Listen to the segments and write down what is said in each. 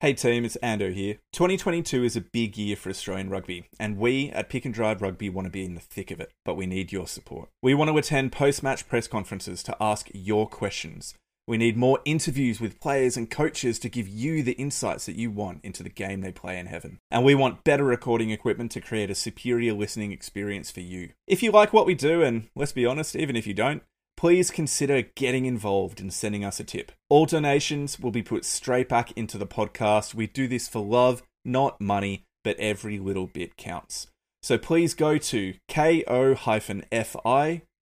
Hey team, it's Ando here. 2022 is a big year for Australian rugby, and we at Pick and Drive Rugby want to be in the thick of it, but we need your support. We want to attend post match press conferences to ask your questions. We need more interviews with players and coaches to give you the insights that you want into the game they play in heaven. And we want better recording equipment to create a superior listening experience for you. If you like what we do, and let's be honest, even if you don't, please consider getting involved and sending us a tip. All donations will be put straight back into the podcast. We do this for love, not money, but every little bit counts. So please go to ko-fi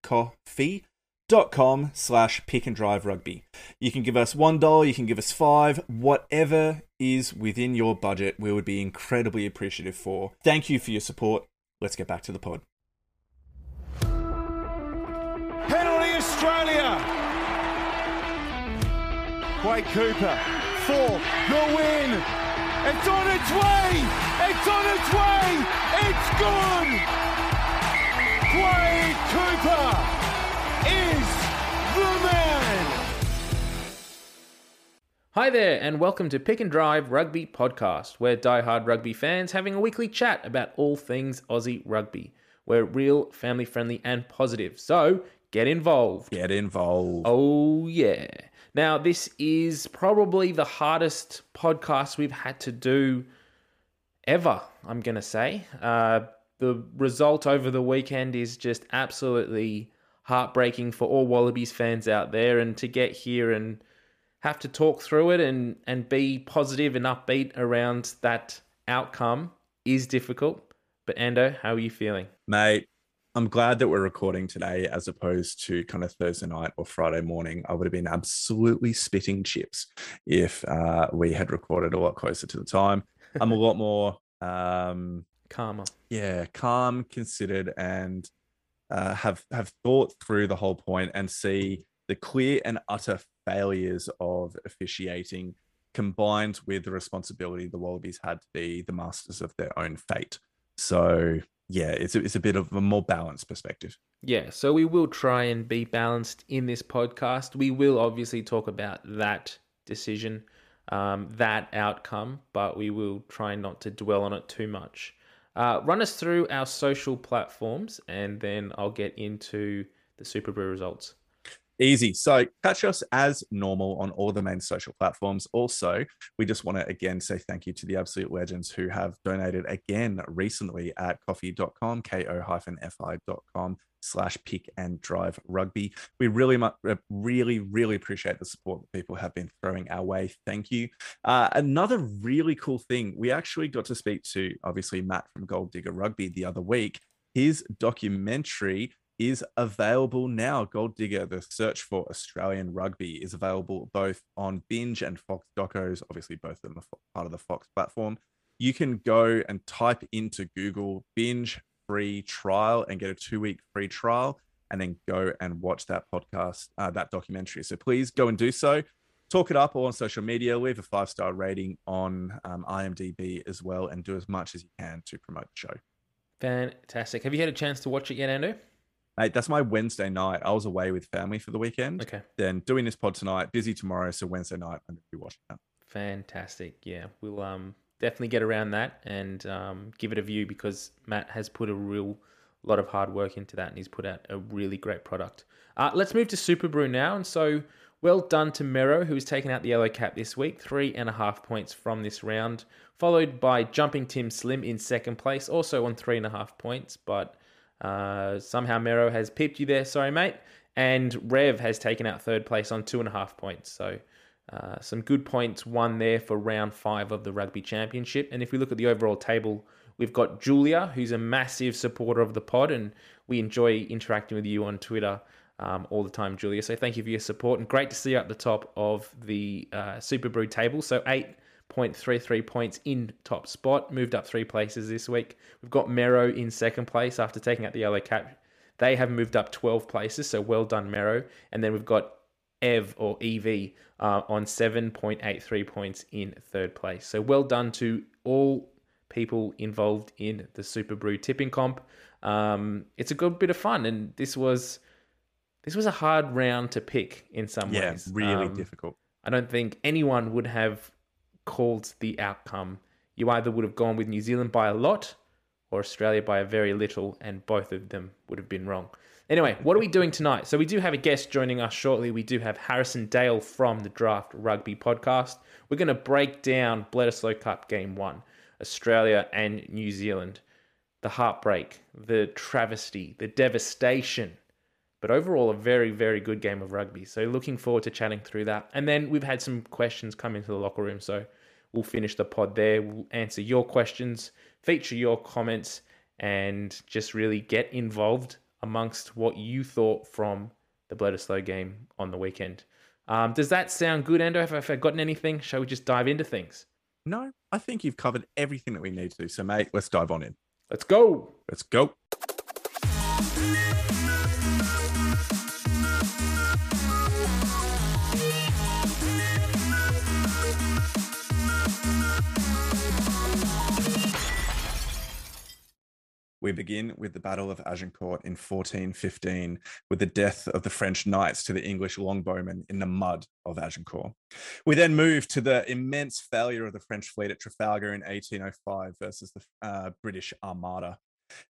coffee.com slash pick and drive rugby. You can give us one dollar, you can give us five, whatever is within your budget, we would be incredibly appreciative for. Thank you for your support. Let's get back to the pod. Australia. Quade Cooper for the win. It's on its way. It's on its way. It's good. Quade Cooper is the man. Hi there, and welcome to Pick and Drive Rugby Podcast. We're die-hard rugby fans having a weekly chat about all things Aussie rugby. We're real, family friendly, and positive. So get involved. Get involved. Oh, yeah. Now, this is probably the hardest podcast we've had to do ever, I'm going to say. Uh, the result over the weekend is just absolutely heartbreaking for all Wallabies fans out there. And to get here and have to talk through it and, and be positive and upbeat around that outcome is difficult. But, Ando, how are you feeling? Mate, I'm glad that we're recording today as opposed to kind of Thursday night or Friday morning. I would have been absolutely spitting chips if uh, we had recorded a lot closer to the time. I'm a lot more, um, Karma. yeah, calm, considered, and uh, have have thought through the whole point and see the clear and utter failures of officiating combined with the responsibility the Wallabies had to be the masters of their own fate. So yeah, it's a, it's a bit of a more balanced perspective. Yeah, so we will try and be balanced in this podcast. We will obviously talk about that decision, um, that outcome, but we will try not to dwell on it too much. Uh, run us through our social platforms, and then I'll get into the Super Brew results. Easy. So catch us as normal on all the main social platforms. Also, we just want to again say thank you to the absolute legends who have donated again recently at coffee.com, ko-fi.com slash pick and drive rugby. We really, uh, really, really appreciate the support that people have been throwing our way. Thank you. Uh, another really cool thing, we actually got to speak to obviously Matt from Gold Digger Rugby the other week. His documentary is available now. Gold Digger, the search for Australian rugby, is available both on Binge and Fox Docos. Obviously, both of them are part of the Fox platform. You can go and type into Google Binge free trial and get a two week free trial, and then go and watch that podcast, uh, that documentary. So please go and do so. Talk it up all on social media. Leave a five star rating on um, IMDb as well, and do as much as you can to promote the show. Fantastic. Have you had a chance to watch it yet, Ando? Mate, that's my Wednesday night. I was away with family for the weekend. Okay. Then doing this pod tonight, busy tomorrow. So Wednesday night, I'm going to be watching that. Fantastic. Yeah, we'll um, definitely get around that and um, give it a view because Matt has put a real lot of hard work into that and he's put out a really great product. Uh, let's move to Super Brew now. And so, well done to Mero, who's taken out the yellow cap this week, three and a half points from this round, followed by Jumping Tim Slim in second place, also on three and a half points, but uh, somehow Mero has pipped you there. Sorry, mate. And Rev has taken out third place on two and a half points. So uh, some good points won there for round five of the Rugby Championship. And if we look at the overall table, we've got Julia, who's a massive supporter of the pod, and we enjoy interacting with you on Twitter um, all the time, Julia. So thank you for your support, and great to see you at the top of the uh, Super Brew table. So eight 0.33 points in top spot, moved up three places this week. We've got Mero in second place after taking out the yellow cap. They have moved up 12 places, so well done, Mero. And then we've got Ev or EV uh, on 7.83 points in third place. So well done to all people involved in the Super Brew tipping comp. Um, it's a good bit of fun, and this was this was a hard round to pick in some Yeah, ways. really Um, difficult. I don't think anyone would have called the outcome. You either would have gone with New Zealand by a lot or Australia by a very little, and both of them would have been wrong. Anyway, what are we doing tonight? So, we do have a guest joining us shortly. We do have Harrison Dale from the Draft Rugby podcast. We're going to break down Bledisloe Cup Game 1, Australia and New Zealand. The heartbreak, the travesty, the devastation. But overall, a very, very good game of rugby. So, looking forward to chatting through that. And then we've had some questions come into the locker room. So, we'll finish the pod there. We'll answer your questions, feature your comments, and just really get involved amongst what you thought from the Bledisloe game on the weekend. Um, does that sound good, Ando? Have I forgotten anything? Shall we just dive into things? No, I think you've covered everything that we need to. So, mate, let's dive on in. Let's go. Let's go. We begin with the Battle of Agincourt in 1415, with the death of the French knights to the English longbowmen in the mud of Agincourt. We then move to the immense failure of the French fleet at Trafalgar in 1805 versus the uh, British Armada.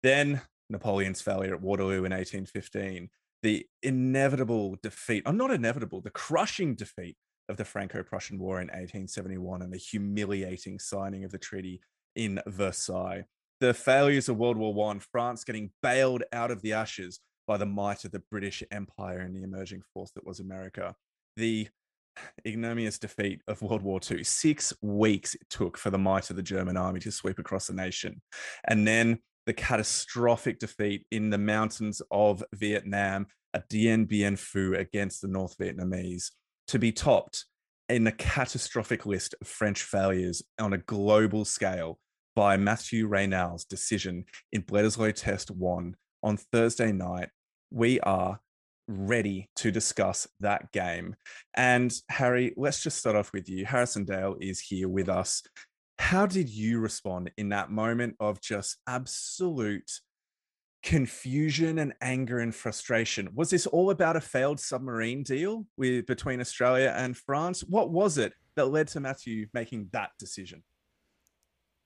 Then Napoleon's failure at Waterloo in 1815, the inevitable defeat, or not inevitable, the crushing defeat of the Franco Prussian War in 1871 and the humiliating signing of the treaty in Versailles the failures of World War One, France getting bailed out of the ashes by the might of the British Empire and the emerging force that was America. The ignominious defeat of World War II. Six weeks it took for the might of the German army to sweep across the nation. And then the catastrophic defeat in the mountains of Vietnam at Dien Bien Phu against the North Vietnamese to be topped in a catastrophic list of French failures on a global scale by Matthew Raynal's decision in Bledisloe Test 1 on Thursday night. We are ready to discuss that game. And Harry, let's just start off with you. Harrison Dale is here with us. How did you respond in that moment of just absolute confusion and anger and frustration? Was this all about a failed submarine deal with between Australia and France? What was it that led to Matthew making that decision?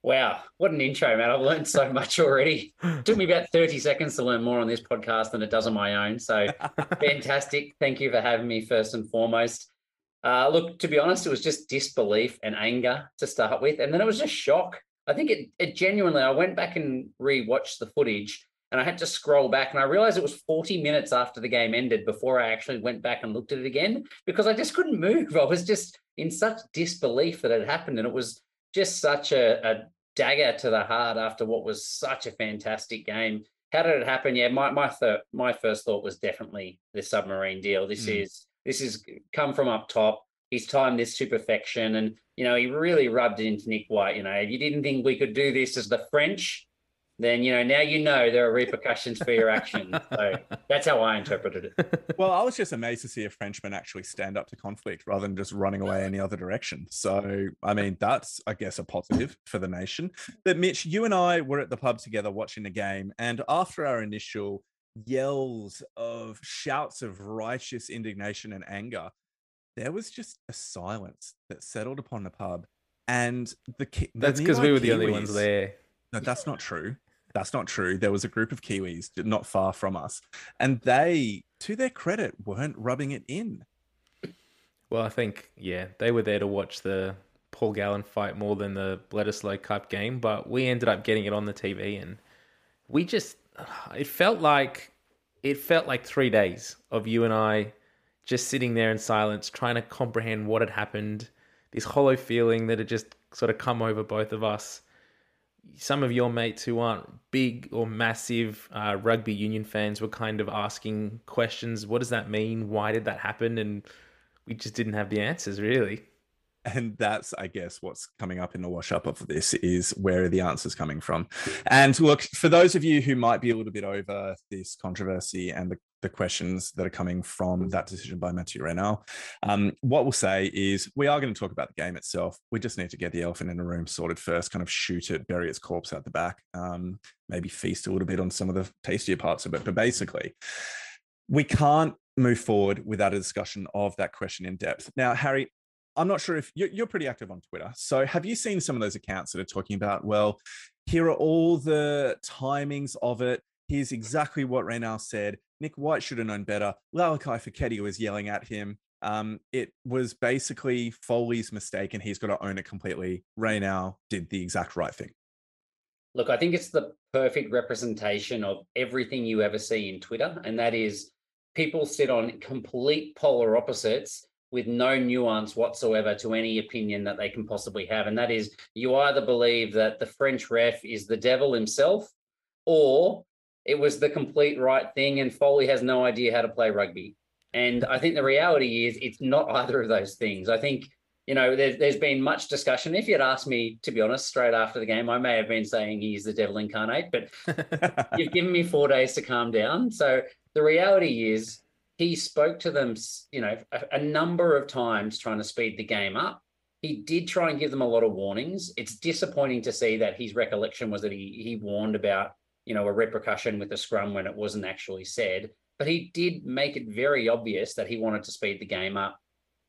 Wow, what an intro, man. I've learned so much already. It took me about 30 seconds to learn more on this podcast than it does on my own. So fantastic. Thank you for having me first and foremost. Uh, look, to be honest, it was just disbelief and anger to start with. And then it was just shock. I think it, it genuinely, I went back and re-watched the footage and I had to scroll back and I realized it was 40 minutes after the game ended before I actually went back and looked at it again because I just couldn't move. I was just in such disbelief that it happened. And it was just such a, a dagger to the heart after what was such a fantastic game. How did it happen? Yeah, my my thir- my first thought was definitely the submarine deal. This mm. is this is come from up top. He's timed this to perfection, and you know he really rubbed it into Nick White. You know, if you didn't think we could do this as the French, then you know now you know there are repercussions for your actions. so that's how I interpreted it. Well, I was just amazed to see a Frenchman actually stand up to conflict rather than just running away any other direction. So I mean, that's I guess a positive for the nation. But Mitch, you and I were at the pub together watching the game, and after our initial yells of shouts of righteous indignation and anger, there was just a silence that settled upon the pub. And the, the that's because we were the only ones there. No, that's not true. That's not true. There was a group of Kiwis not far from us, and they, to their credit, weren't rubbing it in. Well, I think, yeah, they were there to watch the Paul Gallen fight more than the Bledisloe Cup game, but we ended up getting it on the TV, and we just, it felt like, it felt like three days of you and I just sitting there in silence, trying to comprehend what had happened. This hollow feeling that had just sort of come over both of us some of your mates who aren't big or massive uh, rugby union fans were kind of asking questions. What does that mean? Why did that happen? And we just didn't have the answers, really and that's i guess what's coming up in the wash up of this is where are the answers coming from and look for those of you who might be a little bit over this controversy and the, the questions that are coming from that decision by mathieu raynal um, what we'll say is we are going to talk about the game itself we just need to get the elephant in the room sorted first kind of shoot it bury its corpse out the back um, maybe feast a little bit on some of the tastier parts of it but basically we can't move forward without a discussion of that question in depth now harry I'm not sure if you're, you're pretty active on Twitter. So have you seen some of those accounts that are talking about, well, here are all the timings of it. Here's exactly what Raynal said. Nick White should have known better. Lalakai Foketi was yelling at him. Um, it was basically Foley's mistake, and he's got to own it completely. Raynal did the exact right thing. Look, I think it's the perfect representation of everything you ever see in Twitter, and that is people sit on complete polar opposites with no nuance whatsoever to any opinion that they can possibly have. And that is you either believe that the French ref is the devil himself, or it was the complete right thing and Foley has no idea how to play rugby. And I think the reality is it's not either of those things. I think, you know, there's, there's been much discussion. If you'd asked me, to be honest, straight after the game, I may have been saying he's the devil incarnate, but you've given me four days to calm down. So the reality is he spoke to them, you know, a, a number of times trying to speed the game up. He did try and give them a lot of warnings. It's disappointing to see that his recollection was that he he warned about, you know, a repercussion with the scrum when it wasn't actually said. But he did make it very obvious that he wanted to speed the game up.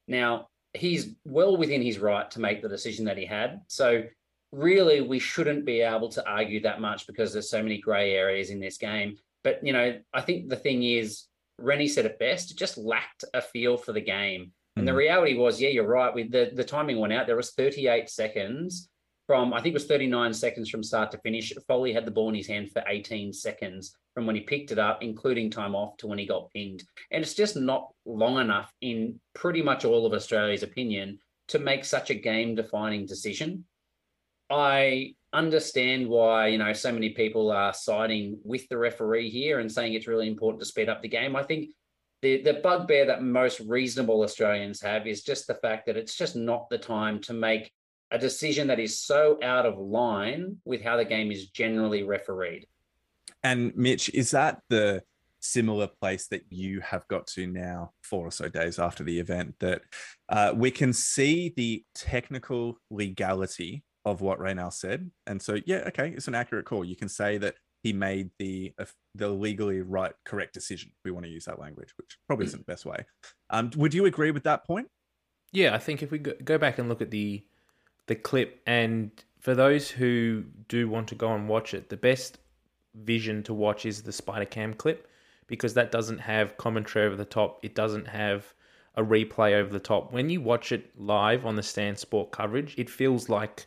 Now, he's well within his right to make the decision that he had. So really we shouldn't be able to argue that much because there's so many grey areas in this game. But you know, I think the thing is Rennie said it best, it just lacked a feel for the game. And the hmm. reality was, yeah, you're right. With the, the timing went out, there was 38 seconds from, I think it was 39 seconds from start to finish. Foley had the ball in his hand for 18 seconds from when he picked it up, including time off to when he got pinged. And it's just not long enough, in pretty much all of Australia's opinion, to make such a game defining decision. I understand why you know so many people are siding with the referee here and saying it's really important to speed up the game. I think the the bugbear that most reasonable Australians have is just the fact that it's just not the time to make a decision that is so out of line with how the game is generally refereed. And Mitch, is that the similar place that you have got to now, four or so days after the event, that uh, we can see the technical legality of what Raynal said. And so, yeah, okay, it's an accurate call. You can say that he made the uh, the legally right, correct decision. If we want to use that language, which probably isn't the best way. Um, would you agree with that point? Yeah, I think if we go back and look at the the clip, and for those who do want to go and watch it, the best vision to watch is the Spider Cam clip because that doesn't have commentary over the top. It doesn't have a replay over the top. When you watch it live on the Stan Sport coverage, it feels like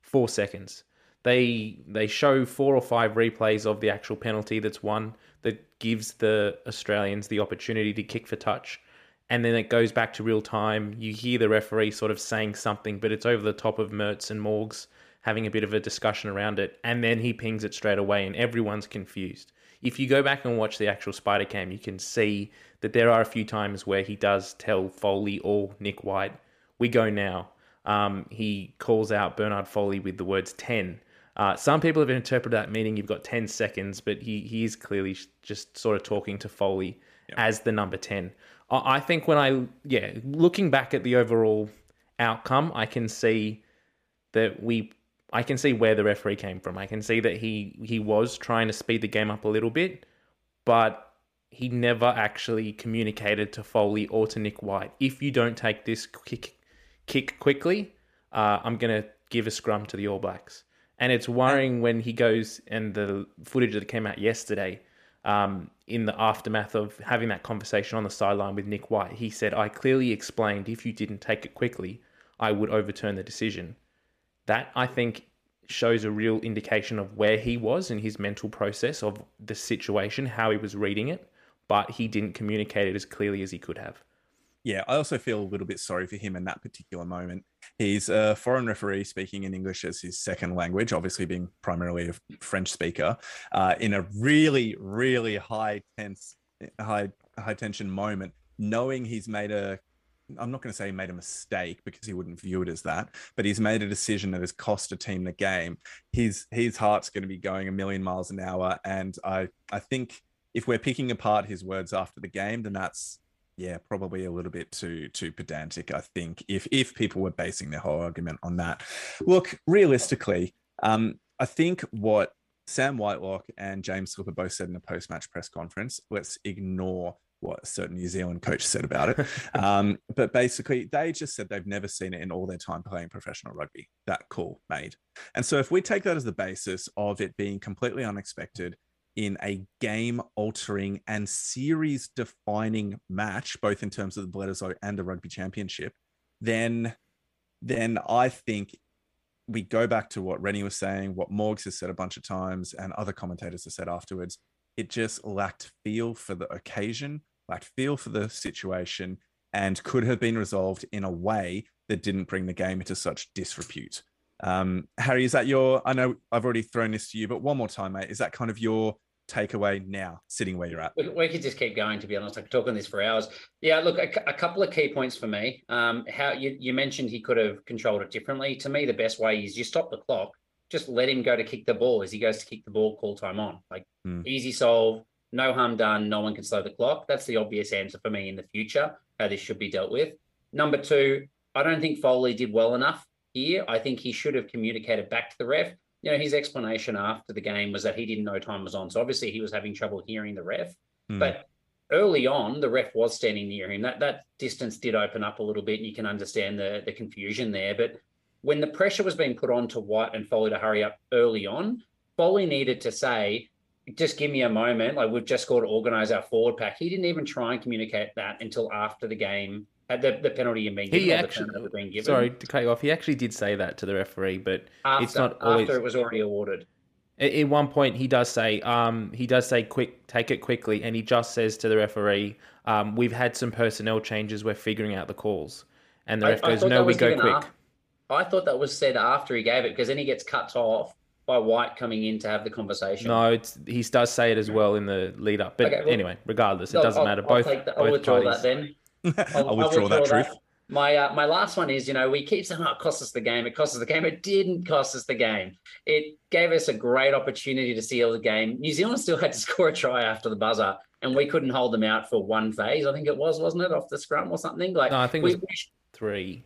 four seconds. They they show four or five replays of the actual penalty that's won that gives the Australians the opportunity to kick for touch. And then it goes back to real time. You hear the referee sort of saying something, but it's over the top of Mertz and Morgs having a bit of a discussion around it. And then he pings it straight away, and everyone's confused. If you go back and watch the actual Spider Cam, you can see that there are a few times where he does tell Foley or Nick White, We go now um, he calls out Bernard Foley with the words 10. Uh, some people have interpreted that meaning you've got 10 seconds, but he, he is clearly just sort of talking to Foley yep. as the number 10. I, think when I, yeah, looking back at the overall outcome, I can see that we I can see where the referee came from. I can see that he he was trying to speed the game up a little bit, but he never actually communicated to Foley or to Nick White. If you don't take this kick kick quickly, uh, I'm going to give a scrum to the All Blacks. And it's worrying when he goes and the footage that came out yesterday um, in the aftermath of having that conversation on the sideline with Nick White. He said, I clearly explained if you didn't take it quickly, I would overturn the decision. That, I think, shows a real indication of where he was in his mental process of the situation, how he was reading it, but he didn't communicate it as clearly as he could have yeah, I also feel a little bit sorry for him in that particular moment. He's a foreign referee speaking in English as his second language, obviously being primarily a French speaker, uh, in a really, really high tense, high high tension moment, knowing he's made a I'm not going to say he made a mistake because he wouldn't view it as that, but he's made a decision that has cost a team the game. His his heart's going to be going a million miles an hour, and I I think if we're picking apart his words after the game, then that's yeah, probably a little bit too too pedantic. I think if if people were basing their whole argument on that. Look, realistically, um, I think what Sam Whitelock and James Slipper both said in a post match press conference. Let's ignore what a certain New Zealand coach said about it. um, but basically, they just said they've never seen it in all their time playing professional rugby. That call made. And so, if we take that as the basis of it being completely unexpected in a game altering and series defining match, both in terms of the Bledisloe and the rugby championship, then then I think we go back to what Rennie was saying, what Morgs has said a bunch of times, and other commentators have said afterwards. It just lacked feel for the occasion, lacked feel for the situation, and could have been resolved in a way that didn't bring the game into such disrepute. Um, Harry, is that your? I know I've already thrown this to you, but one more time, mate. Is that kind of your takeaway now, sitting where you're at? We could just keep going. To be honest, I could talk on this for hours. Yeah, look, a, a couple of key points for me. Um, how you, you mentioned he could have controlled it differently. To me, the best way is you stop the clock, just let him go to kick the ball as he goes to kick the ball. Call time on, like mm. easy solve, no harm done. No one can slow the clock. That's the obvious answer for me in the future. How this should be dealt with. Number two, I don't think Foley did well enough here. I think he should have communicated back to the ref you know, his explanation after the game was that he didn't know time was on. So obviously he was having trouble hearing the ref. Mm. But early on, the ref was standing near him. That that distance did open up a little bit, and you can understand the the confusion there. But when the pressure was being put on to White and Foley to hurry up early on, Foley needed to say, just give me a moment. Like we've just got to organize our forward pack. He didn't even try and communicate that until after the game the, the penalty being given. He actually, being given. sorry to cut you off. He actually did say that to the referee, but after, it's not always after it was already awarded. At one point, he does say, um, he does say, "Quick, take it quickly," and he just says to the referee, um, "We've had some personnel changes. We're figuring out the calls." And the ref I, goes, I "No, we go quick." After, I thought that was said after he gave it because then he gets cut off by White coming in to have the conversation. No, it's, he does say it as well in the lead up. But okay, well, anyway, regardless, it doesn't I'll, matter. Both, I'll, I'll withdraw parties. that then. I'll, I'll, withdraw, that, truth. My uh, my last one is, you know, we keep saying, "Oh, it cost us the game. It cost us the game." It didn't cost us the game. It gave us a great opportunity to seal the game. New Zealand still had to score a try after the buzzer, and we couldn't hold them out for one phase. I think it was, wasn't it, off the scrum or something? Like, no, I think we, it was three.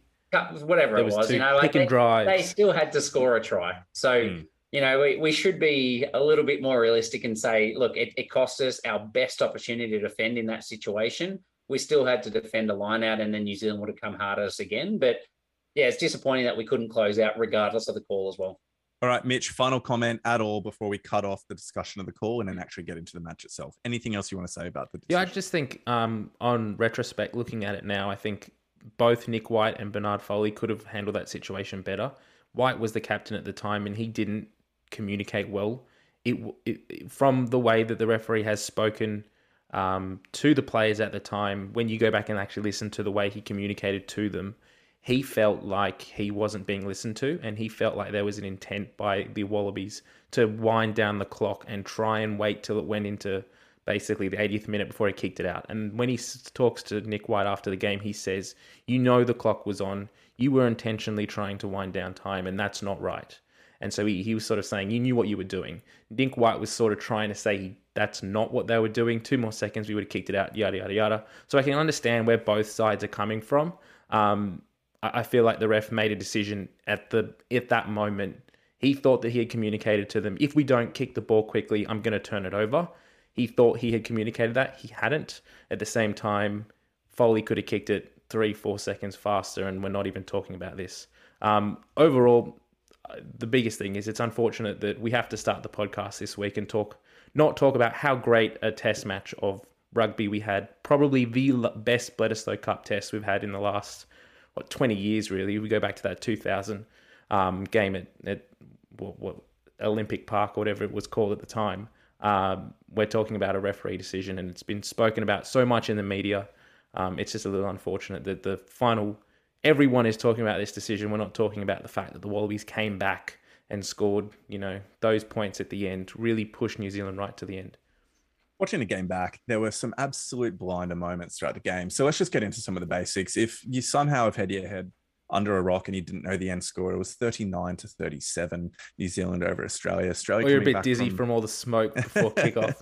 Whatever it was, was you know, like they, they, still had to score a try. So. Mm you know, we, we should be a little bit more realistic and say, look, it, it cost us our best opportunity to defend in that situation we still had to defend a line out, and then New Zealand would have come hard at us again. But yeah, it's disappointing that we couldn't close out regardless of the call as well. All right, Mitch, final comment at all before we cut off the discussion of the call and then actually get into the match itself. Anything else you want to say about the decision? Yeah, I just think um, on retrospect, looking at it now, I think both Nick White and Bernard Foley could have handled that situation better. White was the captain at the time and he didn't communicate well. It, it from the way that the referee has spoken um, to the players at the time, when you go back and actually listen to the way he communicated to them, he felt like he wasn't being listened to, and he felt like there was an intent by the Wallabies to wind down the clock and try and wait till it went into basically the 80th minute before he kicked it out. And when he talks to Nick White after the game, he says, You know, the clock was on. You were intentionally trying to wind down time, and that's not right. And so he, he was sort of saying, You knew what you were doing. Nick White was sort of trying to say that's not what they were doing. Two more seconds, we would have kicked it out, yada, yada, yada. So I can understand where both sides are coming from. Um, I, I feel like the ref made a decision at the at that moment. He thought that he had communicated to them, if we don't kick the ball quickly, I'm going to turn it over. He thought he had communicated that. He hadn't. At the same time, Foley could have kicked it three, four seconds faster, and we're not even talking about this. Um, overall, the biggest thing is it's unfortunate that we have to start the podcast this week and talk not talk about how great a test match of rugby we had. Probably the best Bledisloe Cup test we've had in the last what 20 years. Really, we go back to that 2000 um, game at, at what, what, Olympic Park or whatever it was called at the time. Um, we're talking about a referee decision, and it's been spoken about so much in the media. Um, it's just a little unfortunate that the final. Everyone is talking about this decision. We're not talking about the fact that the Wallabies came back and scored, you know, those points at the end, really pushed New Zealand right to the end. Watching the game back, there were some absolute blinder moments throughout the game. So let's just get into some of the basics. If you somehow have had your head under a rock and you didn't know the end score, it was 39 to 37, New Zealand over Australia. Australia. Well, you're a bit dizzy from... from all the smoke before kickoff.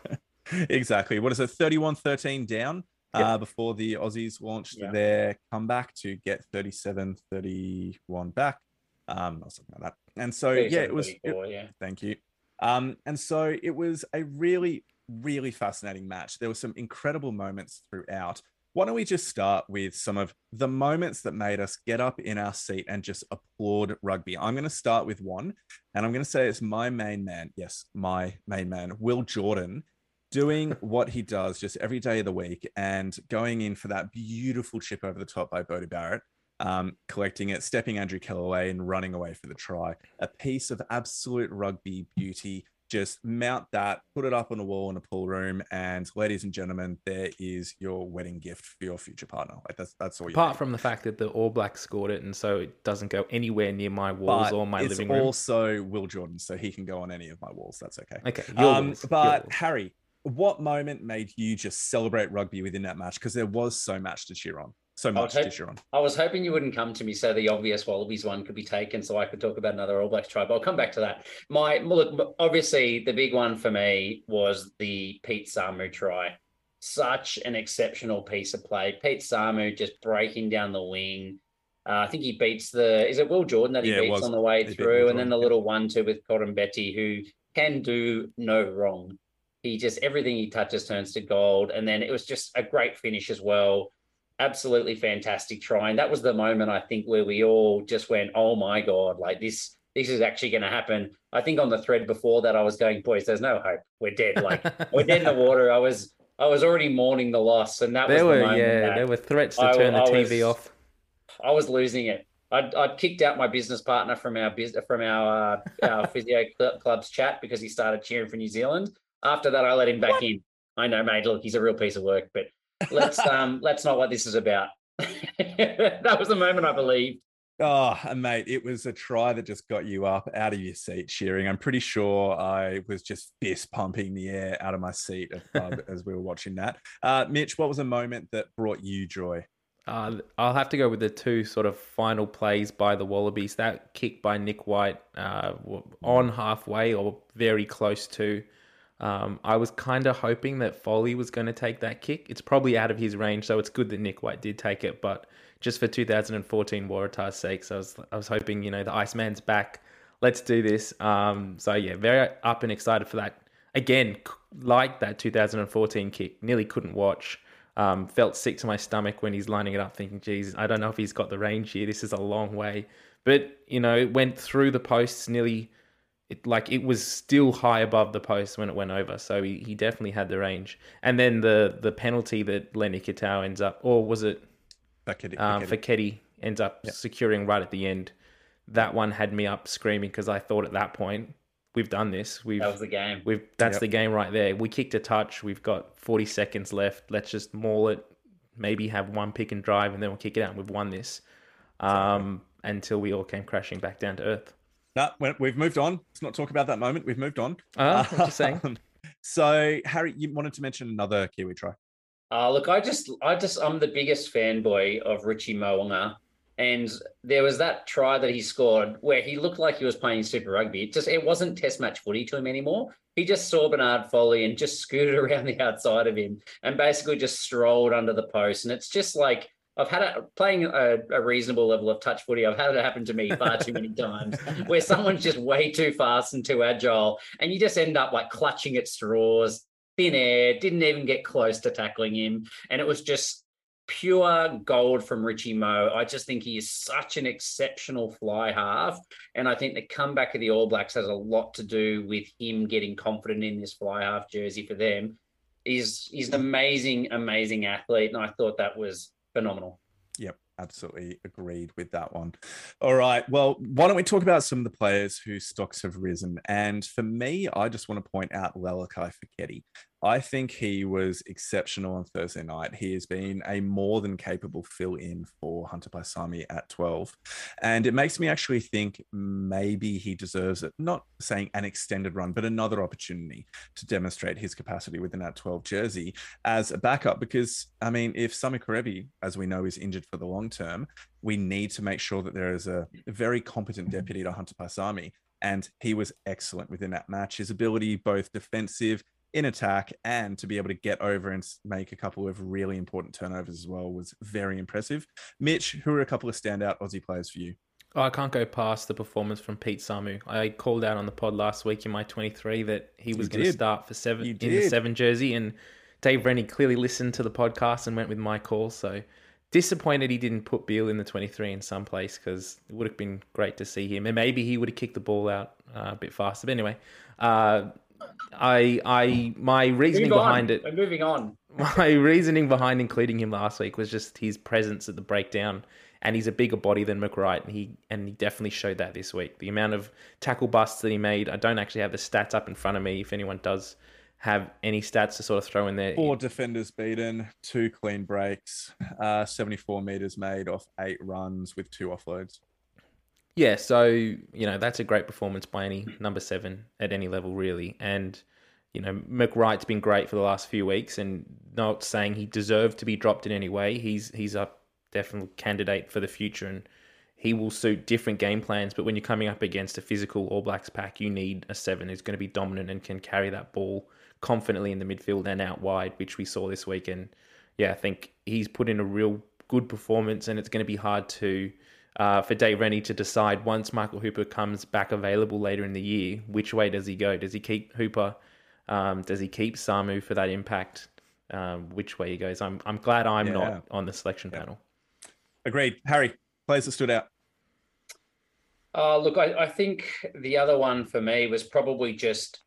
exactly. What is it? 31 13 down. Yep. Uh, before the Aussies launched their comeback to get 37 31 back um, or something like that. And so, yeah, it was. It, yeah. Thank you. Um, and so it was a really really fascinating match. There were some incredible moments throughout. Why don't we just start with some of the moments that made us get up in our seat and just applaud rugby? I'm going to start with one, and I'm going to say it's my main man. Yes, my main man, Will Jordan, doing what he does just every day of the week and going in for that beautiful chip over the top by Bodie Barrett. Um, collecting it, stepping Andrew Kellaway and running away for the try. A piece of absolute rugby beauty just mount that, put it up on a wall in a pool room, and ladies and gentlemen, there is your wedding gift for your future partner. Like that's that's all. Apart need. from the fact that the All Blacks scored it, and so it doesn't go anywhere near my walls but or my living room. It's Also, Will Jordan, so he can go on any of my walls. That's okay. Okay, Um, but. Harry, what moment made you just celebrate rugby within that match? Because there was so much to cheer on, so much to cheer on. I was hoping you wouldn't come to me so the obvious Wallabies one could be taken so I could talk about another All Blacks try, but I'll come back to that. My look, obviously the big one for me was the Pete Samu try. Such an exceptional piece of play. Pete Samu just breaking down the wing. Uh, I think he beats the is it Will Jordan that he Yeah, beats on the way He through, and then the little one two with Koroibete who can do no wrong. He just everything he touches turns to gold, and then it was just a great finish as well absolutely fantastic try. And that was the moment I think where we all just went, "Oh my god, like this." This is actually going to happen. I think on the thread before that, I was going, boys, there's no hope. We're dead. Like we're dead in the water. I was, I was already mourning the loss, and that was there the were moment yeah, there were threats to I- turn the I TV was- off. I was losing it. I'd, I'd kicked out my business partner from our business from our uh, our physio cl- club's chat because he started cheering for New Zealand. After that, I let him back in. I know, mate. Look, he's a real piece of work, but let's um let's not what this is about. that was the moment I believed. Oh, mate, it was a try that just got you up out of your seat cheering. I'm pretty sure I was just fist pumping the air out of my seat as we were watching that. Uh, Mitch, what was a moment that brought you joy? Uh, I'll have to go with the two sort of final plays by the Wallabies. That kick by Nick White uh, on halfway or very close to. Um, I was kind of hoping that Foley was going to take that kick. It's probably out of his range, so it's good that Nick White did take it. But just for 2014 Waratah's sake, so I was I was hoping you know the Iceman's back. Let's do this. Um, so yeah, very up and excited for that. Again, like that 2014 kick, nearly couldn't watch. Um, felt sick to my stomach when he's lining it up, thinking, "Geez, I don't know if he's got the range here. This is a long way." But you know, it went through the posts nearly. It, like it was still high above the post when it went over, so he, he definitely had the range. And then the the penalty that Len Ikitau ends up, or was it Beckett, um, Beckett. Foketi ends up securing right at the end? That one had me up screaming because I thought at that point we've done this. We've That was the game. We've that's Yep. the game right there. We kicked a touch. We've got 40 seconds left. Let's just maul it. Maybe have one pick and drive, and then we'll kick it out. And we've won this um, until we all came crashing back down to earth. No, we- we've moved on. Let's not talk about that moment. We've moved on. Uh, I'm just saying. Um, So, Harry, you wanted to mention another Kiwi try. Uh, look, I just, I just, I'm the biggest fanboy of Richie Mo'unga. And there was that try that he scored where he looked like he was playing Super Rugby. It just, it wasn't Test match footy to him anymore. He just saw Bernard Foley and just scooted around the outside of him and basically just strolled under the post. And it's just like I've had it playing a, a reasonable level of touch footy. I've had it happen to me far too many times where someone's just way too fast and too agile, and you just end up like clutching at straws, thin air, didn't even get close to tackling him. And it was just pure gold from Richie Moe. I just think he is such an exceptional fly half. And I think the comeback of the All Blacks has a lot to do with him getting confident in this fly half jersey for them. He's, he's an amazing, amazing athlete. And I thought that was phenomenal. Yep, absolutely agreed with that one. All right. Well, why don't we talk about some of the players whose stocks have risen? And for me, I just want to point out Lalakai Foketi. I think he was exceptional on Thursday night. He has been a more than capable fill in for Hunter Paisami at 12. And it makes me actually think maybe he deserves it. Not saying an extended run, but another opportunity to demonstrate his capacity within that 12 jersey as a backup. Because, I mean, if Samu Kerevi, as we know, is injured for the long term, we need to make sure that there is a very competent mm-hmm. deputy to Hunter Paisami. And he was excellent within that match. His ability, both defensive, in attack, and to be able to get over and make a couple of really important turnovers as well, was very impressive. Mitch, who are a couple of standout Aussie players for you? Oh, I can't go past the performance from Pete Samu. I called out on the pod last week in my 23 that he was going to start for seven in the seven jersey, and Dave Rennie clearly listened to the podcast and went with my call. So disappointed he didn't put Beale in the 23 in some place because it would have been great to see him, and maybe he would have kicked the ball out uh, a bit faster. But anyway, uh, I, I, my reasoning behind it. We're moving on. My reasoning behind including him last week was just his presence at the breakdown and he's a bigger body than McReight, and he and he definitely showed that this week. The amount of tackle busts that he made, I don't actually have the stats up in front of me. If anyone does have any stats to sort of throw in there, four defenders beaten, two clean breaks, uh, seventy-four meters made off eight runs with two offloads. Yeah, so you know that's a great performance by any number seven at any level, really, and you know, McReight's been great for the last few weeks, and not saying he deserved to be dropped in any way. He's he's up definitely candidate for the future and he will suit different game plans. But when you're coming up against a physical All Blacks pack, you need a seven who's going to be dominant and can carry that ball confidently in the midfield and out wide, which we saw this week. And yeah, I think he's put in a real good performance, and it's going to be hard to uh, for Dave Rennie to decide once Michael Hooper comes back available later in the year, which way does he go? Does he keep Hooper? Um, does he keep Samu for that impact? Um, which way he goes? I'm I'm glad I'm yeah. not on the selection yeah. panel. Agreed. Harry, players that stood out. Uh, look, I, I think the other one for me was probably just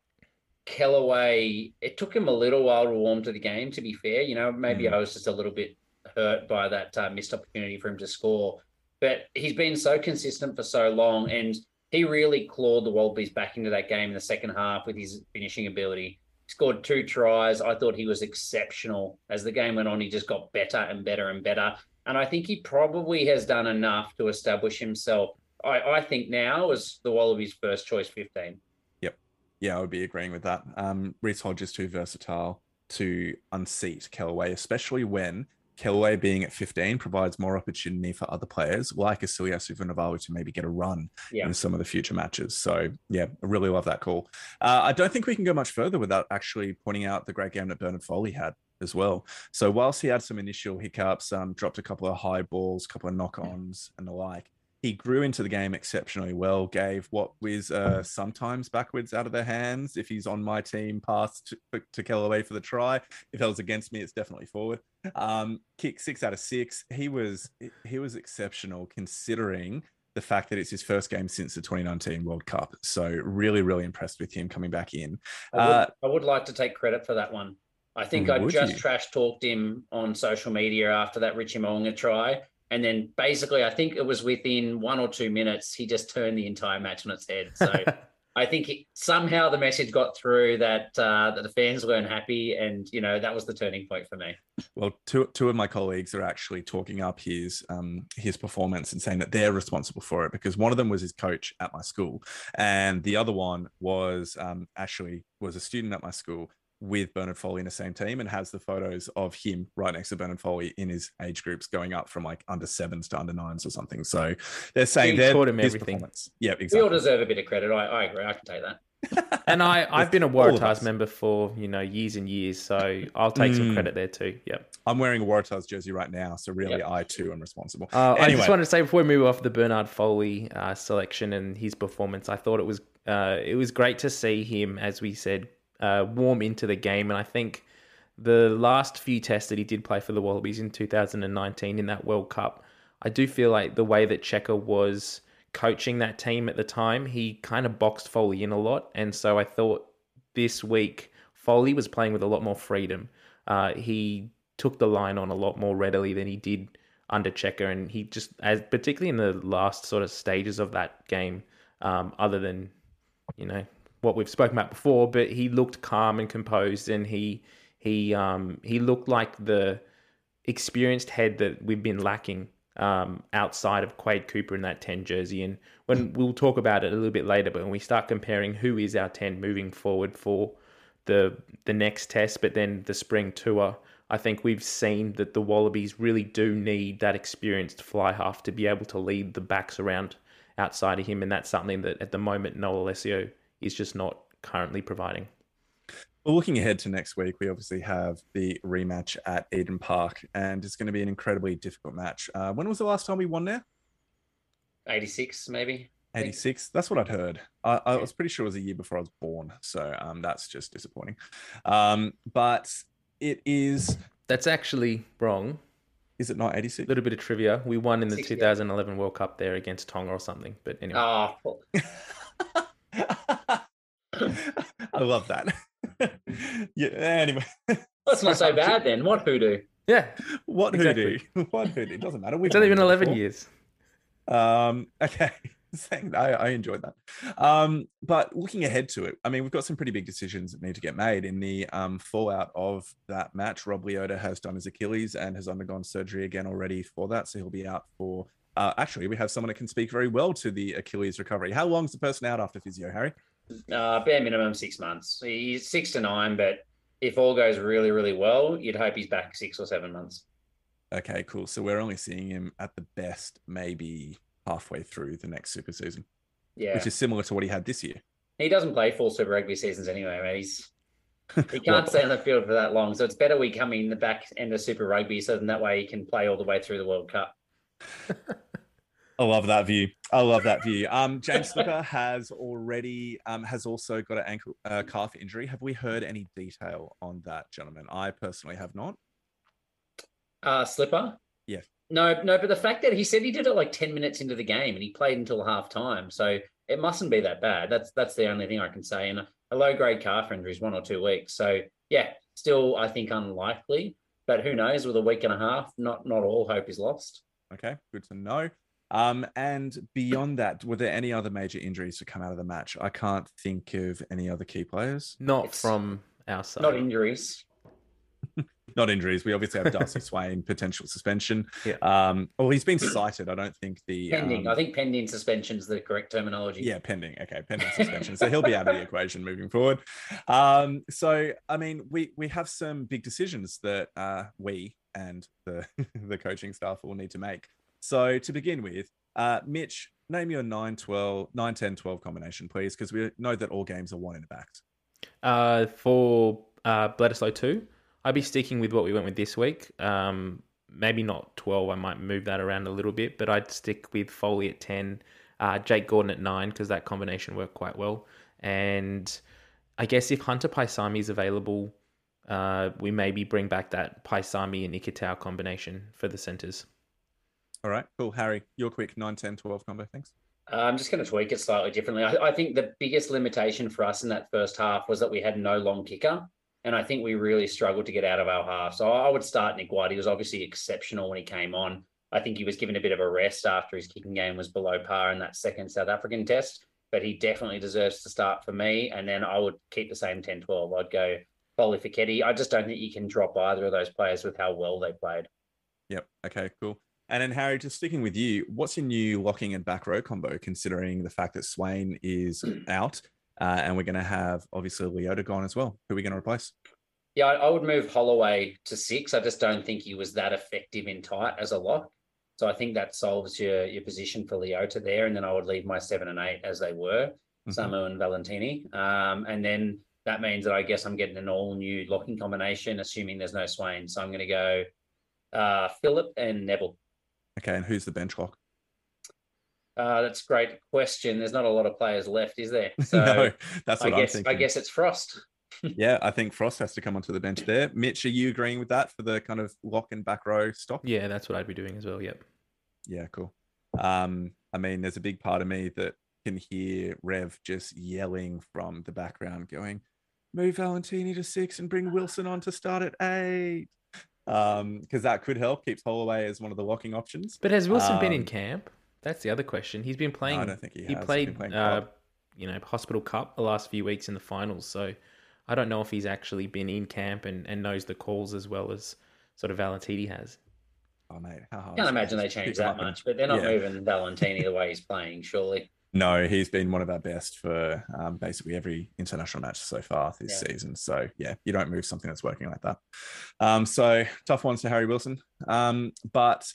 Kellaway. It took him a little while to warm to the game, to be fair. You know, maybe mm. I was just a little bit hurt by that uh, missed opportunity for him to score. But he's been so consistent for so long, and he really clawed the Wallabies back into that game in the second half with his finishing ability. He scored two tries. I thought he was exceptional. As the game went on, he just got better and better and better. And I think he probably has done enough to establish himself. I, I think now as the Wallabies' first choice 15. Yep. Yeah, I would be agreeing with that. Um, Reece Hodge is too versatile to unseat Kellaway, especially when Kellaway being at 15 provides more opportunity for other players like Asilias Vunivalu to maybe get a run yeah. in some of the future matches. So, yeah, I really love that call. Uh, I don't think we can go much further without actually pointing out the great game that Bernard Foley had as well. So, whilst he had some initial hiccups, um, dropped a couple of high balls, a couple of knock ons, and the like, he grew into the game exceptionally well. Gave what was uh, sometimes backwards out of their hands. If he's on my team, pass to, to Kellaway for the try. If it was against me, it's definitely forward. Um, kick six out of six. He was he was exceptional considering the fact that it's his first game since the 2019 World Cup. So really, really impressed with him coming back in. I would, uh, I would like to take credit for that one. I think I just you? trash talked him on social media after that Richie Mo'unga try. And then basically, I think it was within one or two minutes, he just turned the entire match on its head. So I think he, somehow the message got through that uh, that the fans weren't happy, and you know that was the turning point for me. Well, two two of my colleagues are actually talking up his um, his performance and saying that they're responsible for it because one of them was his coach at my school, and the other one was um, actually was a student at my school with Bernard Foley in the same team and has the photos of him right next to Bernard Foley in his age groups going up from like under sevens to under nines or something. So they're saying they're taught him everything. Yeah, exactly. We all deserve a bit of credit. I, I agree. I can take that. and I, I've been a Waratahs member for you know years and years, so I'll take mm. some credit there too. Yep. I'm wearing a Waratahs jersey right now, so really yep. I too am responsible. Uh, anyway. I just wanted to say before we move off the Bernard Foley uh, selection and his performance, I thought it was uh, it was great to see him, as we said, uh, warm into the game. And I think the last few tests that he did play for the Wallabies in 2019 in that World Cup, I do feel like the way that Cheika was coaching that team at the time, he kind of boxed Foley in a lot. And so I thought this week, Foley was playing with a lot more freedom. Uh, he took the line on a lot more readily than he did under Cheika, and he just, as particularly in the last sort of stages of that game, um, other than you know what we've spoken about before, but he looked calm and composed, and he he um, he looked like the experienced head that we've been lacking um, outside of Quade Cooper in that ten jersey. And when we'll talk about it a little bit later, but when we start comparing who is our ten moving forward for the the next test, but then the spring tour. I think we've seen that the Wallabies really do need that experienced fly half to be able to lead the backs around outside of him, and that's something that at the moment Noah Lolesio is just not currently providing. Well, looking ahead to next week, we obviously have the rematch at Eden Park, and it's going to be an incredibly difficult match. Uh, when was the last time we won there? 86 maybe. 86. That's what I'd heard. I, I, was pretty sure it was a year before I was born. So um, that's just disappointing. Um, but it is. That's actually wrong. Is it not 86? A little bit of trivia. We won in the 2011 World Cup there against Tonga or something. But anyway. Oh. I love that. yeah. Anyway. That's not so bad then. What hoodoo? Yeah. What exactly. hoodoo? What hoodoo? It doesn't matter. We've it's only been 11 before. years. Um, okay. I, I enjoyed that. Um, but looking ahead to it, I mean, we've got some pretty big decisions that need to get made in the um, fallout of that match. Rob Leota has done his Achilles and has undergone surgery again already for that, so he'll be out for. Uh, actually, we have someone that can speak very well to the Achilles recovery. How long is the person out after physio, Harry? Uh, bare minimum six months. He's six to nine, but if all goes really, really well, you'd hope he's back six or seven months. Okay, cool. So we're only seeing him at the best maybe halfway through the next super season. Yeah. Which is similar to what he had this year. He doesn't play full Super Rugby seasons anyway, man. He's he can't stay on the field for that long. So it's better we come in the back end of Super Rugby so then that way he can play all the way through the World Cup. I love that view. I love that view. Um, James Slipper has already um, has also got an ankle uh, calf injury. Have we heard any detail on that, gentlemen? I personally have not. Uh, Slipper. Yes. No, no, but the fact that he said he did it like 10 minutes into the game and he played until half time. So it mustn't be that bad. That's that's the only thing I can say. And a low grade calf injury is one or two weeks. So yeah, still I think unlikely. But who knows? With a week and a half, not not all hope is lost. Okay, good to know. Um, and beyond that, were there any other major injuries to come out of the match? I can't think of any other key players. Not it's from our side. Not injuries not injuries. We obviously have Darcy Swain potential suspension. Yeah. Um, well, he's been cited. I don't think the pending. Um, I think pending suspension is the correct terminology. Yeah, pending. Okay, pending suspension. so he'll be out of the equation moving forward. Um, so I mean, we we have some big decisions that uh, we and the the coaching staff will need to make. So to begin with, uh, Mitch, name your 9 12 9 10 12 combination please because we know that all games are one in the backs uh for uh bledisloe 2 I'd be sticking with what we went with this week. Um, maybe not 12. I might move that around a little bit, but I'd stick with Foley at 10, uh, Jake Gordon at 9, because that combination worked quite well. And I guess if Hunter Paisami is available, uh, we maybe bring back that Paisami and Ikitau combination for the centres. All right, cool. Harry, your quick 9, 10, 12 combo. Thanks. Uh, I'm just going to tweak it slightly differently. I, I think the biggest limitation for us in that first half was that we had no long kicker. And I think we really struggled to get out of our half. So I would start Nick White. He was obviously exceptional when he came on. I think he was given a bit of a rest after his kicking game was below par in that second South African test, but he definitely deserves to start for me. And then I would keep the same 10 12. I'd go Foley Foketi. I just don't think you can drop either of those players with how well they played. Yep. Okay, cool. And then Harry, just sticking with you, what's your new locking and back row combo, considering the fact that Swain is out uh, and we're going to have obviously Leota gone as well. Who are we going to replace? Yeah, I, would move Holloway to six. I just don't think he was that effective in tight as a lock. So I think that solves your your position for Leota there. And then I would leave my seven and eight as they were, mm-hmm. Samu and Valentini. Um, and then that means that I guess I'm getting an all new locking combination, assuming there's no Swain. So I'm going to go uh, Philip and Neville. Okay, and who's the bench lock? Uh, that's a great question. There's not a lot of players left, is there? So no, that's what I guess, I'm thinking. I guess it's Frost. yeah, I think Frost has to come onto the bench there. Mitch, are you agreeing with that for the kind of lock and back row stock? Yeah, that's what I'd be doing as well. Yep. Yeah, cool. Um, I mean, there's a big part of me that can hear Rev just yelling from the background, going, "Move Valentini to six and bring Wilson on to start at eight. Um, because that could help. Keeps Holloway as one of the locking options. But has Wilson um, been in um, camp? That's the other question. He's been playing. No, I don't think he, he played. Uh, you know, Hospital Cup the last few weeks in the finals. So I don't know if he's actually been in camp and, and knows the calls as well as sort of Valentini has. Oh mate, how hard? Can't imagine they changed that much, but they're not yeah. moving Valentini the way he's playing, surely. No, he's been one of our best for um, basically every international match so far this yeah. season. So yeah, you don't move something that's working like that. Um, so tough ones to Harry Wilson. Um, but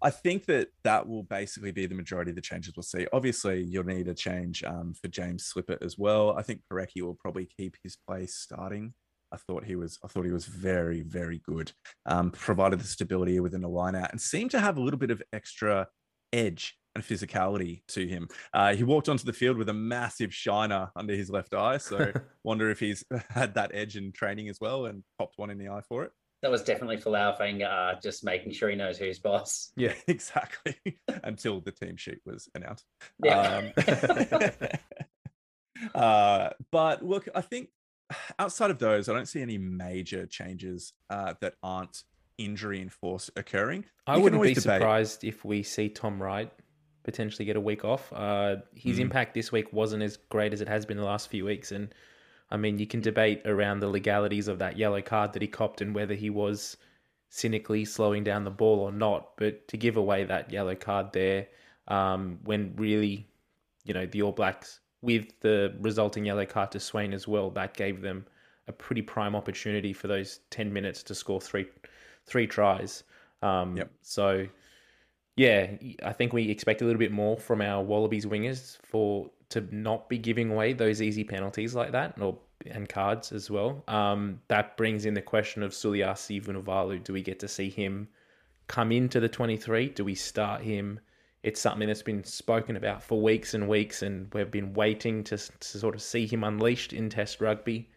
I think that that will basically be the majority of the changes we'll see. Obviously, you'll need a change um, for James Slipper as well. I think Porecki will probably keep his place starting. I thought he was. I thought he was very, very good. Um, provided the stability within the line out and seemed to have a little bit of extra edge and physicality to him. Uh, he walked onto the field with a massive shiner under his left eye. So wonder if he's had that edge in training as well and popped one in the eye for it. That was definitely Folau Fainga'a uh, just making sure he knows who's boss. Yeah. exactly. Until the team sheet was announced. Yeah. Um, uh, but look, I think outside of those, I don't see any major changes uh, that aren't injury and force occurring. I You wouldn't be debate- surprised if we see Tom Wright potentially get a week off. Uh, his Mm. impact this week wasn't as great as it has been the last few weeks, and I mean, you can debate around the legalities of that yellow card that he copped and whether he was cynically slowing down the ball or not. But to give away that yellow card there, um, when really, you know, the All Blacks with the resulting yellow card to Swain as well, that gave them a pretty prime opportunity for those ten minutes to score three three tries. Um, Yep. So, yeah, I think we expect a little bit more from our Wallabies wingers for to not be giving away those easy penalties like that, or and cards as well. Um, that brings in the question of Suliasi Vunivalu. Do we get to see him come into the twenty three? Do we start him? It's something that's been spoken about for weeks and weeks, and we've been waiting to, to sort of see him unleashed in Test rugby.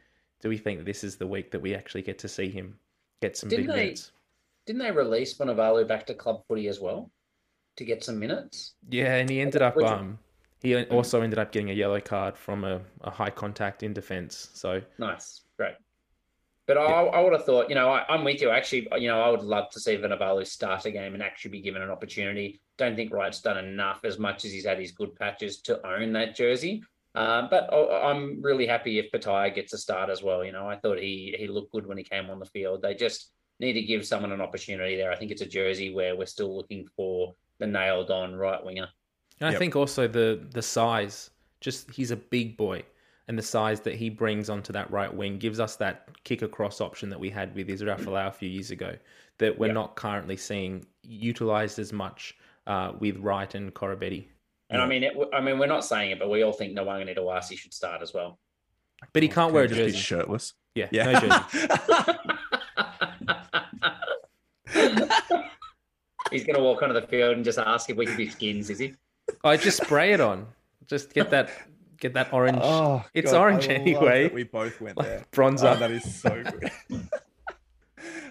Do we think this is the week that we actually get to see him get some Didn't big they- minutes? Didn't they release Vunivalu back to club footy as well to get some minutes? Yeah, and he ended up um he also ended up getting a yellow card from a, a high contact in defence. So Nice, great. But I, I would have thought, you know, I, I'm with you. Actually, you know, I would love to see Vunivalu start a game and actually be given an opportunity. Don't think Wright's done enough as much as he's had his good patches to own that jersey. Uh, but I- I'm really happy if Petaia gets a start as well. You know, I thought he he looked good when he came on the field. They just need to give someone an opportunity there. I think it's a jersey where we're still looking for the nailed on right winger. And I think also the the size, just he's a big boy, and the size that he brings onto that right wing gives us that kick across option that we had with Israel Folau a few years ago that we're Yeah. not currently seeing utilized as much uh, with Wright and Koroibete. And I mean, it, I mean, we're not saying it, but we all think Nawanga Nidawasi should start as well. But he can't wear a Can be jersey. shirtless. Yeah, Yeah. no jersey. He's going to walk onto the field and just ask if we can be skins, is he? I just spray it on. Just get that get that orange. Oh, It's God, orange I love anyway. that We both went there. Like bronzer. Oh, that is so good.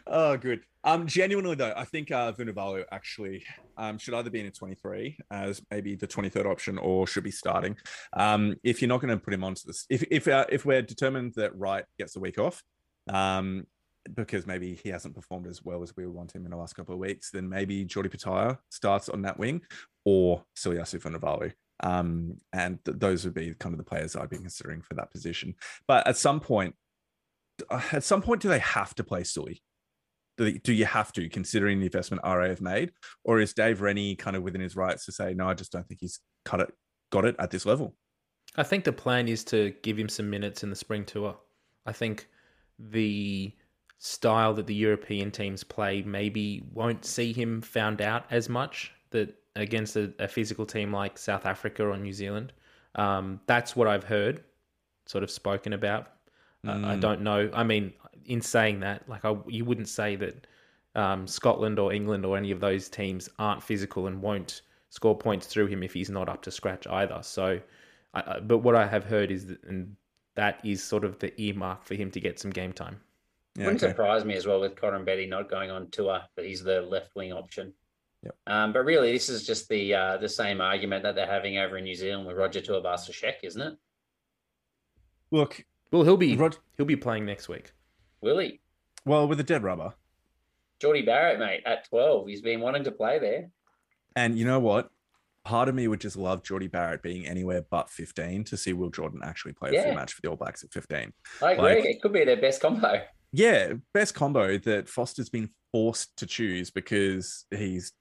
oh, good. Um, genuinely though, I think uh, Vunivalu actually um, should either be in a 23 as maybe the 23rd option, or should be starting. Um, if you're not going to put him onto this, if if uh, if we're determined that Wright gets a week off, um, because maybe he hasn't performed as well as we want him in the last couple of weeks, then maybe Jordi Petaia starts on that wing, or Suliasi Vunivalu. Um, and th- those would be kind of the players I'd be considering for that position. But at some point, uh, at some point, do they have to play Sully? Do, they, do you have to, considering the investment RA have made, or is Dave Rennie kind of within his rights to say, no, I just don't think he's cut it, got it at this level? I think the plan is to give him some minutes in the spring tour. I think the style that the European teams play maybe won't see him found out as much that against a, a physical team like South Africa or New Zealand. Um, that's what I've heard, sort of spoken about. Uh, I Mm. don't know. I mean, in saying that, like I, you wouldn't say that um, Scotland or England or any of those teams aren't physical and won't score points through him if he's not up to scratch either. So, I, I- but what I have heard is that, and that is sort of the earmark for him to get some game time. Yeah, Wouldn't okay. surprise me as well with Koroibete not going on tour, but he's the left wing option. Yep. Um, but really, this is just the uh, the same argument that they're having over in New Zealand with Roger Tuivasa-Sheck, isn't it? Look, Well, he'll be Rod- he'll be playing next week. Will he? well, with a dead rubber, Jordie Barrett, mate, at 12. He's been wanting to play there. and you know what? Part of me would just love Jordie Barrett being anywhere but 15 to see Will Jordan actually play a Yeah. full match for the All Blacks at 15. I agree. Like- it could be their best combo. Yeah, best combo that Foster's been forced to choose because he's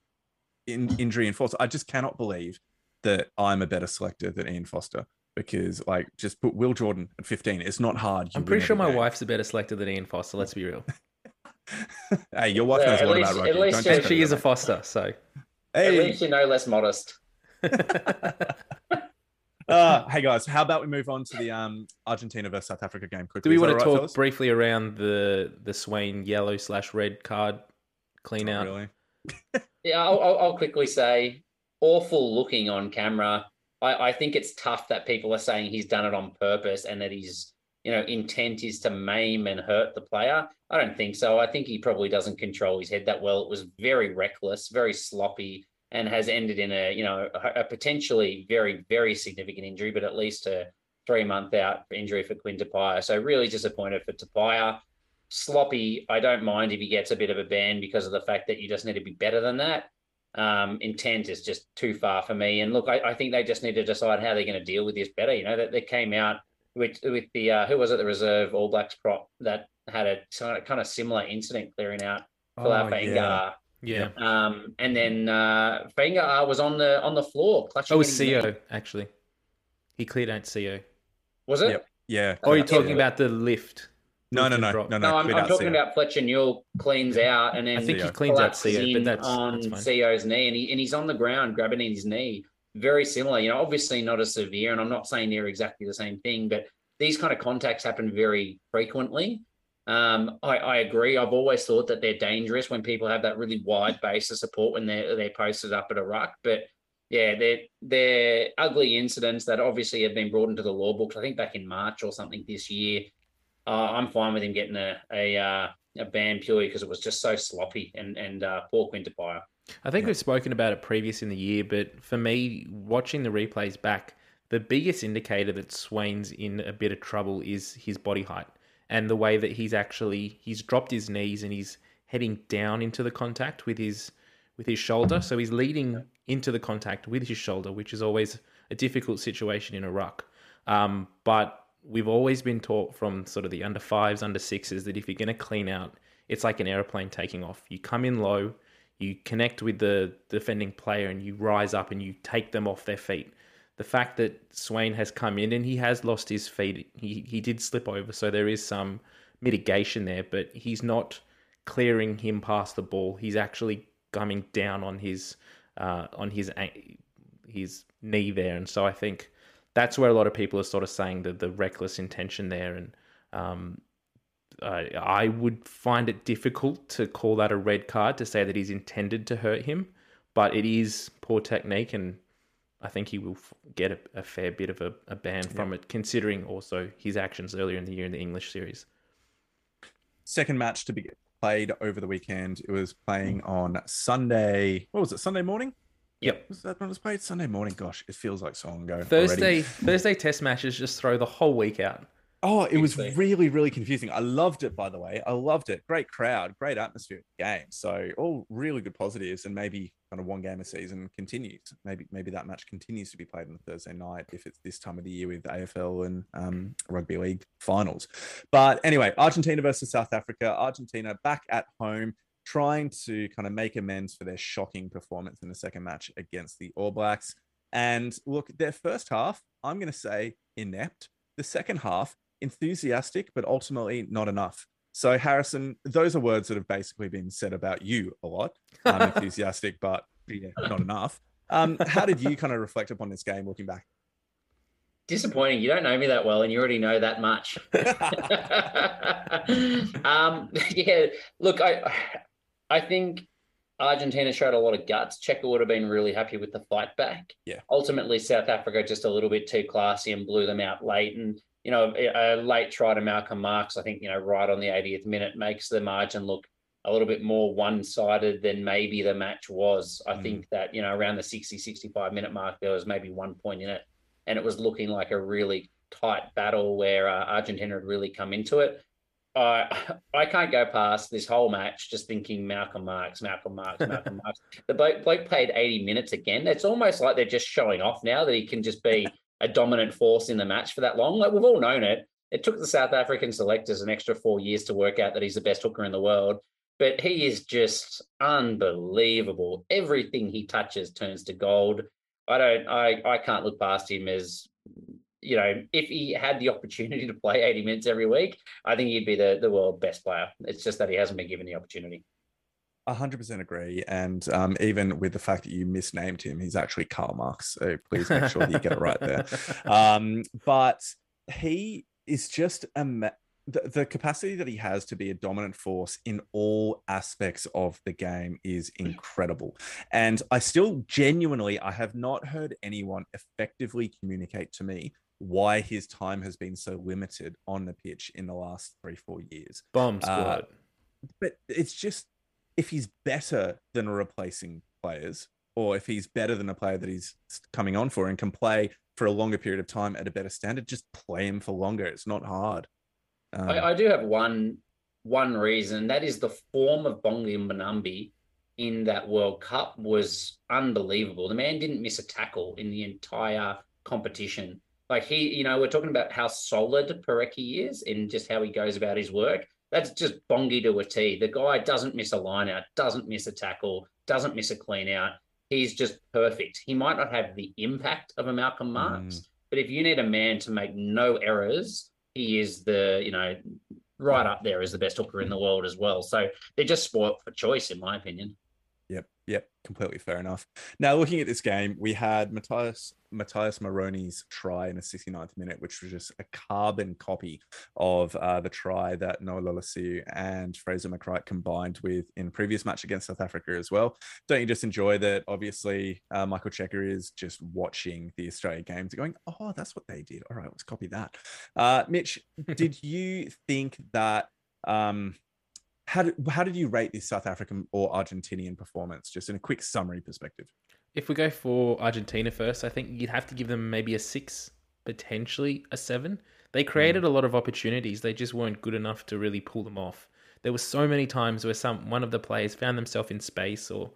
in injury enforced. I just cannot believe that I'm a better selector than Ian Foster because, like, just put Will Jordan at 15. It's not hard. You I'm pretty sure my game. wife's a better selector than Ian Foster. Let's be real, hey, your wife Yeah, knows a lot least- about at rugby. least she- and discredit she is a. Foster. So, At Hey, least you know less modest. uh, hey guys, how about we move on to the um Argentina versus South Africa game quickly? do we Is want to all right, talk fellas? briefly around the the Swain yellow slash red card clean out? really. Yeah, I'll, I'll, I'll quickly say awful looking on camera. I, I think it's tough that people are saying he's done it on purpose and that his you know intent is to maim and hurt the player. I don't think so. I think he probably doesn't control his head that well. It was very reckless, very sloppy, and has ended in a you know a, potentially very very significant injury, but at least a three month out injury for Quinn Tupaea. So really disappointed for Tupaea. Sloppy. I don't mind if he gets a bit of a ban because of the fact that you just need to be better than that. Um, intent is just too far for me. And look, I, I think they just need to decide how they're going to deal with this better. You know that they came out with with the uh, who was it the reserve All Blacks prop that had a kind of similar incident clearing out for oh, yeah. Yeah. Um, and then uh, Fainga'a was on the on the floor clutching. Oh, it was Sio actually. He cleared out Sio. Was it? Yep. Yeah. Or oh, are talking about the lift? No, no, no, no, no, no. I'm, I'm talking about Fletcher Newell cleans out and then I think he cleans out Sio, but that's on that's Sio's knee and he and he's on the ground grabbing in his knee. Very similar, you know, obviously not as severe, and I'm not saying they're exactly the same thing, but these kind of contacts happen very frequently. Um, I, I, agree. I've always thought that they're dangerous when people have that really wide base of support when they're they're posted up at a ruck. But yeah, they're they're ugly incidents that obviously have been brought into the law books. I think back in March or something this year. Uh, I'm fine with him getting a a, uh, a ban purely because it was just so sloppy and and uh, poor Quinn Tupaea. I think yeah. we've spoken about it previous in the year, but for me, watching the replays back, the biggest indicator that Swain's in a bit of trouble is his body height and the way that he's actually he's dropped his knees and he's heading down into the contact with his with his shoulder. So he's leading into the contact with his shoulder, which is always a difficult situation in a ruck. Um, but we've always been taught from sort of the under fives, under sixes that if you're going to clean out, it's like an airplane taking off. You come in low, you connect with the defending player, and you rise up and you take them off their feet the fact that Swain has come in and he has lost his feet, he, he did slip over, so there is some mitigation there, but he's not clearing him past the ball. He's actually coming down on his uh, on his his knee there, and so I think that's where a lot of people are sort of saying that the reckless intention there, and um, I, I would find it difficult to call that a red card to say that he's intended to hurt him, but it is poor technique and I think he will get a, a fair bit of a, a ban from it, considering also his actions earlier in the year in the English series. Second match to be played over the weekend. It was playing mm. on Sunday. What was it? Sunday morning. Yep. Was that when it was played? Sunday morning. Gosh, it feels like so long ago. Thursday. Thursday test matches just throw the whole week out. Oh, it was really, really confusing. I loved it, by the way. I loved it. Great crowd, great atmosphere game. So all really good positives, and maybe kind of one game a season continues. Maybe maybe that match continues to be played on a Thursday night if it's this time of the year with AFL and um, rugby league finals. But anyway, Argentina versus South Africa. Argentina back at home, trying to kind of make amends for their shocking performance in the second match against the All Blacks. And look, their first half, I'm going to say inept. The second half, enthusiastic, but ultimately not enough. So, Harrison, those are words that have basically been said about you a lot. Um, enthusiastic, but yeah, not enough. Um, how did you kind of reflect upon this game looking back? Disappointing. You don't know me that well, and you already know that much. um, yeah, look, I, I think Argentina showed a lot of guts. Cheika would have been really happy with the fight back. Yeah. Ultimately, South Africa just a little bit too classy and blew them out late. And you know, a late try to Malcolm Marx, I think, you know, right on the 80th minute makes the margin look a little bit more one sided than maybe the match was. I mm. think that, you know, around the 60, 65 minute mark, there was maybe one point in it. And it was looking like a really tight battle where uh, Argentina had really come into it. I I can't go past this whole match just thinking Malcolm Marx, Malcolm Marx, Malcolm Marx. The bloke, bloke played 80 minutes again. It's almost like they're just showing off now that he can just be a dominant force in the match for that long. Like we've all known it. It took the South African selectors an extra four years to work out that he's the best hooker in the world. But he is just unbelievable. Everything he touches turns to gold. I don't I I can't look past him as you know, if he had the opportunity to play 80 minutes every week, I think he'd be the, the world best player. It's just that he hasn't been given the opportunity. 100% agree. And um, even with the fact that you misnamed him, he's actually Karl Marx. So please make sure that you get it right there. Um, but he is just a. the, the capacity that he has to be a dominant force in all aspects of the game is incredible. And I still genuinely, I have not heard anyone effectively communicate to me why his time has been so limited on the pitch in the last three, four years. Bomb squad. Uh, but it's just if he's better than replacing players, or if he's better than a player that he's coming on for and can play for a longer period of time at a better standard, just play him for longer. It's not hard. Um, I, I, do have one one reason. That is the form of Bongi Mbonambi in that World Cup was unbelievable. The man didn't miss a tackle in the entire competition. Like he, you know, we're talking about how solid Porecki is and just how he goes about his work. That's just Bongi to a T. The guy doesn't miss a line out, doesn't miss a tackle, doesn't miss a clean out he's just perfect. He might not have the impact of a Malcolm Marx, mm. but if you need a man to make no errors, he is the, you know, right up there as the best hooker in the world as well. So they're just spoilt for choice, in my opinion. Yep, yep, completely fair enough. Now, looking at this game, we had Matthias Matthias Moroni's try in the 69th minute, which was just a carbon copy of uh, the try that Noah Lolesio and Fraser McReight combined with in previous match against South Africa as well. Don't you just enjoy that? Obviously, uh, Michael Cheika is just watching the Australia games, going, "Oh, that's what they did. All right, let's copy that." Uh, Mitch, did you think that? Um, how did, how did you rate this South African or Argentinian performance, just in a quick summary perspective? If we go for Argentina first, I think you'd have to give them maybe a six, potentially a seven. They created mm. a lot of opportunities. They just weren't good enough to really pull them off. There were so many times where some one of the players found themselves in space or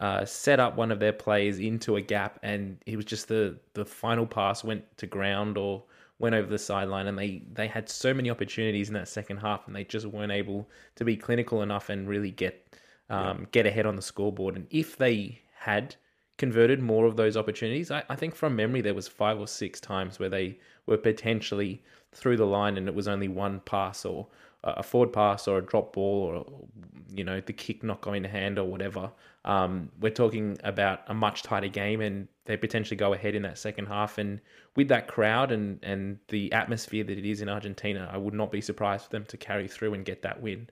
uh, set up one of their players into a gap, and it was just the the final pass went to ground or went over the sideline and they they had so many opportunities in that second half and they just weren't able to be clinical enough and really get um, yeah. get ahead on the scoreboard. And if they had converted more of those opportunities, I, I think from memory there was five or six times where they were potentially through the line and it was only one pass or a forward pass or a drop ball or you know the kick not going to hand or whatever. Um, we're talking about a much tighter game, and they potentially go ahead in that second half. And with that crowd and and the atmosphere that it is in Argentina, I would not be surprised for them to carry through and get that win.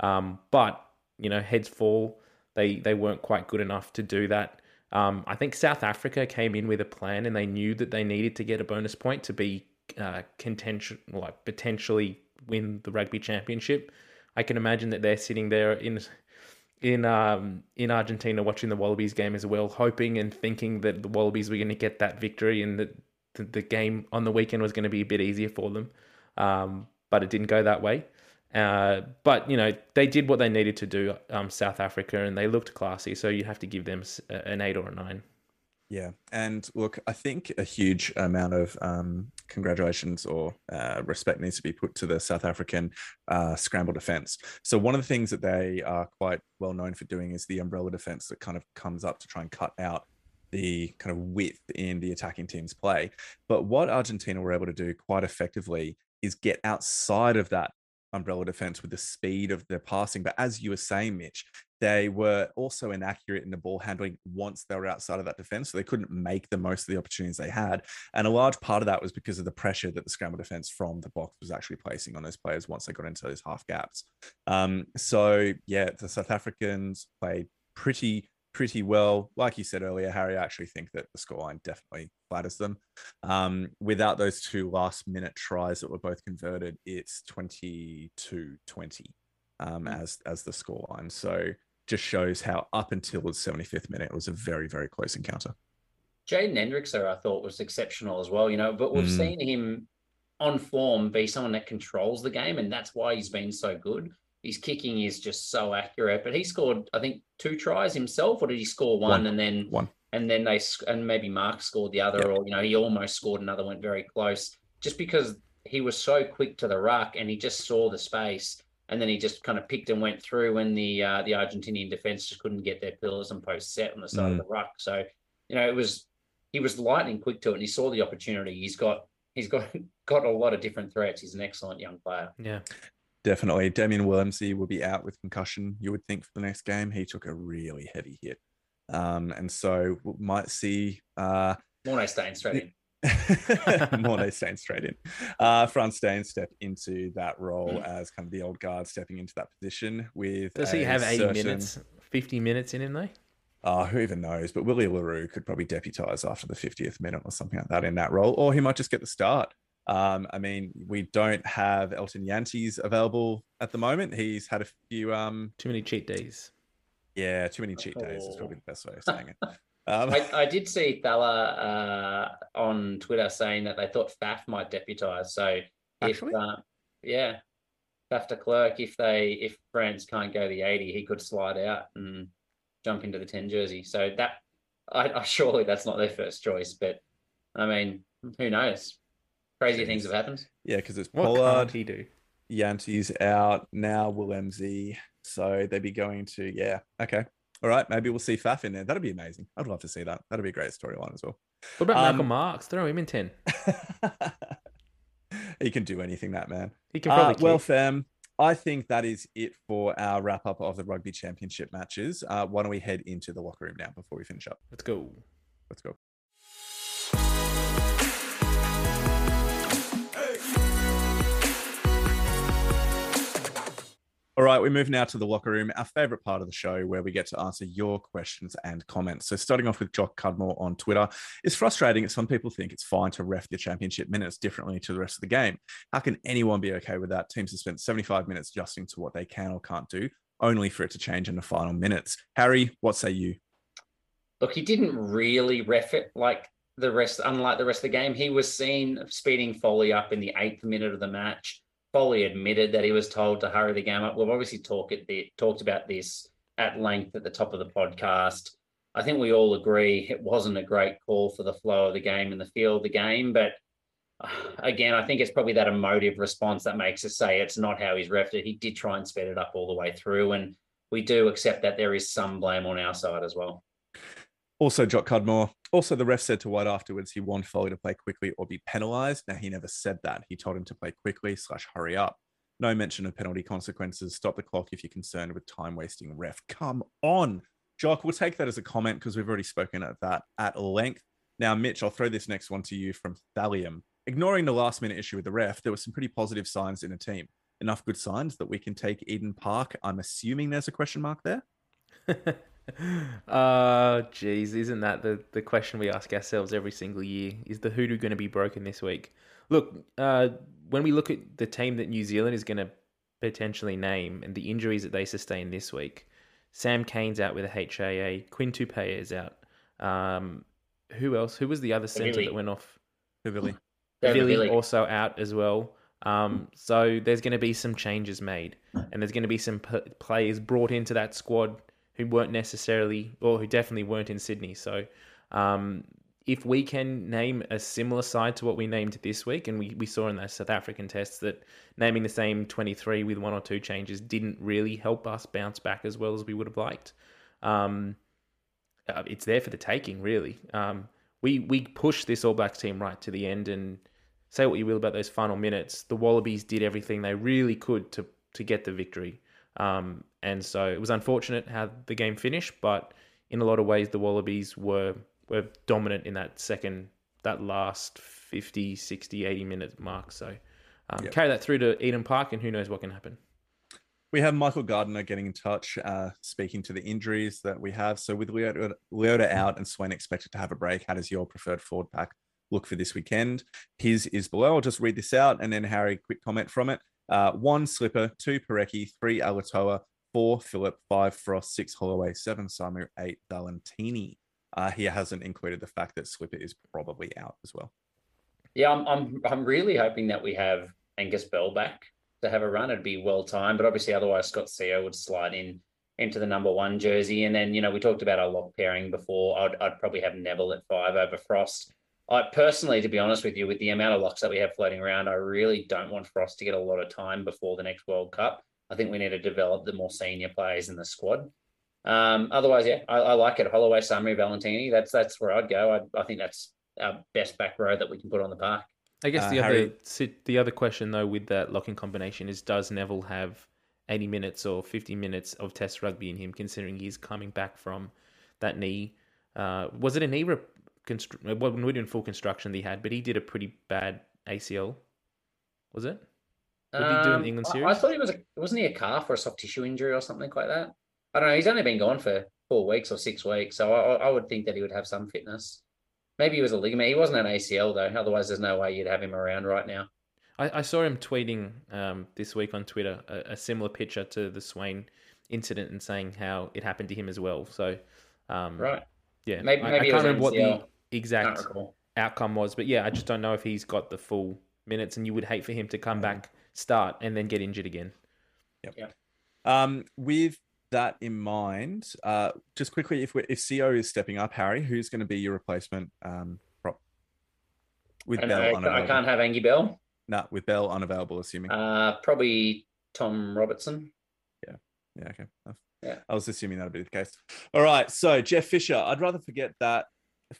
Um, but you know, heads fall. They they weren't quite good enough to do that. Um, I think South Africa came in with a plan, and they knew that they needed to get a bonus point to be uh, contention, like potentially win the rugby championship. I can imagine that they're sitting there in in um, in Argentina watching the Wallabies game as well, hoping and thinking that the Wallabies were going to get that victory and that the, the, game on the weekend was going to be a bit easier for them. Um, but it didn't go that way. Uh, but you know they did what they needed to do, um, South Africa, and they looked classy. So you have to give them an eight or a nine. Yeah, and look, I think a huge amount of um, congratulations or uh, respect needs to be put to the South African uh, scramble defense. So one of the things that they are quite well known for doing is the umbrella defense that kind of comes up to try and cut out the kind of width in the attacking team's play. But what Argentina were able to do quite effectively is get outside of that umbrella defense with the speed of their passing. But as you were saying, Mitch, they were also inaccurate in the ball handling once they were outside of that defense. So they couldn't make the most of the opportunities they had. And a large part of that was because of the pressure that the scramble defense from the box was actually placing on those players once they got into those half gaps. Um, so, yeah, the South Africans played pretty pretty well. Like you said earlier, Harry, I actually think that the scoreline definitely flatters them. Um, without those two last minute tries that were both converted, it's 22 20 um, mm. as, as the scoreline. So just shows how up until the 75th minute, it was a very, very close encounter. Jaden Hendrikse, I thought, was exceptional as well, you know, but we've mm. seen him on form be someone that controls the game, and that's why he's been so good his kicking is just so accurate. But he scored, I think, two tries himself, or did he score one, one. and then one, and then they and maybe Mark scored the other, yep. or you know, he almost scored another, went very close, just because he was so quick to the ruck and he just saw the space. And then he just kind of picked and went through when the uh, the Argentinian defense just couldn't get their pillars and posts set on the side mm. of the ruck. So, you know, it was he was lightning quick to it, and he saw the opportunity. He's got he's got got a lot of different threats. He's an excellent young player. Yeah. Definitely. Damian Willemse will be out with concussion, you would think, for the next game. He took a really heavy hit. Um, and so we might see uh Morné Steyn straight in. Mornay Stain straight in. Uh, Frans Steyn step into that role as kind of the old guard stepping into that position with. Does he have 80 certain- minutes, 50 minutes in him, though? Oh, who even knows? But Willie le Roux could probably deputise after the 50th minute or something like that in that role, or he might just get the start. Um, I mean, we don't have Elton Jantjies available at the moment. He's had a few, um, Too many cheat days. yeah, too many cheat days is probably Oh. the best way of saying it. Um, I, I did see Thalla uh, on Twitter saying that they thought Faf might deputise. So if uh, yeah, Faf de Klerk, if they if Frans can't go the eighty, he could slide out and jump into the ten jersey. So that I, I surely that's not their first choice, but I mean, who knows? Crazy things have happened. yeah, because it's What Pollard, can't he do? Jantjies out now. Willemsy, so they'd be going to yeah. Okay, all right. Maybe we'll see Faf in there. That'd be amazing. I'd love to see that. That'd be a great storyline as well. What about Um, Michael Marks? Throw him in 10. he can do anything, that man. He can Uh, probably well, kick. fam, I think that is it for our wrap up of the rugby championship matches. Uh, why don't we head into the locker room now before we finish up? Let's go. Let's go. All right, we move now to the locker room, our favorite part of the show where we get to answer your questions and comments. So, starting off with Jock Cudmore on Twitter, it's frustrating that some people think it's fine to ref the championship minutes differently to the rest of the game. How can anyone be okay with that? Teams have spent 75 minutes adjusting to what they can or can't do, only for it to change in the final minutes. Harry, what say you? Look, he didn't really ref it like the rest, unlike the rest of the game. He was seen speeding Foley up in the eighth minute of the match. Foley admitted that he was told to hurry the game up. We've obviously talked talked about this at length at the top of the podcast. I think we all agree it wasn't a great call for the flow of the game and the feel of the game. But uh, again, I think it's probably that emotive response that makes us say it's not how he's refed it. He did try and speed it up all the way through. And we do accept that there is some blame on our side as well. Also, Jock Cudmore. Also, the ref said to White afterwards he warned Foley to play quickly or be penalised. Now, he never said that. He told him to play quickly slash hurry up. No mention of penalty consequences. Stop the clock if you're concerned with time wasting ref. Come on. Jock, we'll take that as a comment because we've already spoken at that at length. Now, Mitch, I'll throw this next one to you from Thallium. Ignoring the last minute issue with the ref, there were some pretty positive signs in the team. Enough good signs that we can take Eden Park. I'm assuming there's a question mark there. uh geez, isn't that the, the question we ask ourselves every single year? Is the hoodoo going to be broken this week? Look, uh, when we look at the team that New Zealand is going to potentially name and the injuries that they sustain this week, Sam Cane's out with a HIA, Quinn Tupaea is out. Um, who else? Who was the other centre Billy. that went off? Billy. David Billy Billy. also out as well. Um, so there's going to be some changes made, and there's going to be some p- players brought into that squad who weren't necessarily, or who definitely weren't in Sydney. So um, if we can name a similar side to what we named this week, and we, we saw in those South African tests that naming the same 23 with one or two changes didn't really help us bounce back as well as we would have liked. Um, uh, it's there for the taking, really. Um, we we pushed this All Blacks team right to the end, and say what you will about those final minutes, the Wallabies did everything they really could to to get the victory. Um, and so it was unfortunate how the game finished, but in a lot of ways, the Wallabies were were dominant in that second, that last 50, 60, 80 minute mark. So um, Yep. carry that through to Eden Park, and who knows what can happen. We have Michael Gardner getting in touch, uh, speaking to the injuries that we have. So with Leota, Leota out and Swain expected to have a break, how does your preferred forward pack look for this weekend? His is below. I'll just read this out and then Harry, quick comment from it. Uh, one Slipper, two Porecki, three Alatoa, four Philip, five Frost, six Holloway, seven Samu, eight Valentini. Uh, he hasn't included the fact that Slipper is probably out as well. Yeah, I'm, I'm I'm really hoping that we have Angus Bell back to have a run. It'd be well timed, but obviously otherwise Scott Sio would slide in into the number one jersey. And then, you know, we talked about our lock pairing before. I'd, I'd probably have Neville at five over Frost. I personally, to be honest with you, with the amount of locks that we have floating around, I really don't want Frost to get a lot of time before the next World Cup. I think we need to develop the more senior players in the squad. Um, otherwise, yeah, I, I like it. Holloway, Summary, Valentini. That's that's where I'd go. I, I think that's our best back row that we can put on the park. I guess Uh, the Harry- other sit- the other question though with that locking combination is does Neville have 80 minutes or 50 minutes of Test rugby in him, considering he's coming back from that knee? Uh, was it a knee re- constru- well, when we were doing full construction, he had, but he did a pretty bad ACL. Was it? What did he do in Um, the England I- I, thought he was a wasn't he a calf or a soft tissue injury or something like that. I don't know. He's only been gone for four weeks or six weeks, so I, I would think that he would have some fitness. Maybe he was a ligament. He wasn't an ACL though. Otherwise, there's no way you'd have him around right now. I, I saw him tweeting um, this week on Twitter a, a similar picture to the Swain incident and saying how it happened to him as well. So, um, Right? yeah, Maybe- maybe I was can't remember what the exact outcome was, but yeah, I just don't know if he's got the full minutes, and you would hate for him to come back, start, and then get injured again. Yep. Um, with that in mind, uh, just quickly, if we if Sio is stepping up, Harry, who's going to be your replacement? Um, prop with And Bell I, I can't have Angie Bell. Nah, with Bell unavailable, assuming. Uh, probably Tom Robertson. yeah, Yeah. okay. Yeah. I was assuming that'd be the case. All right, so Jeff Fisher, I'd rather forget that,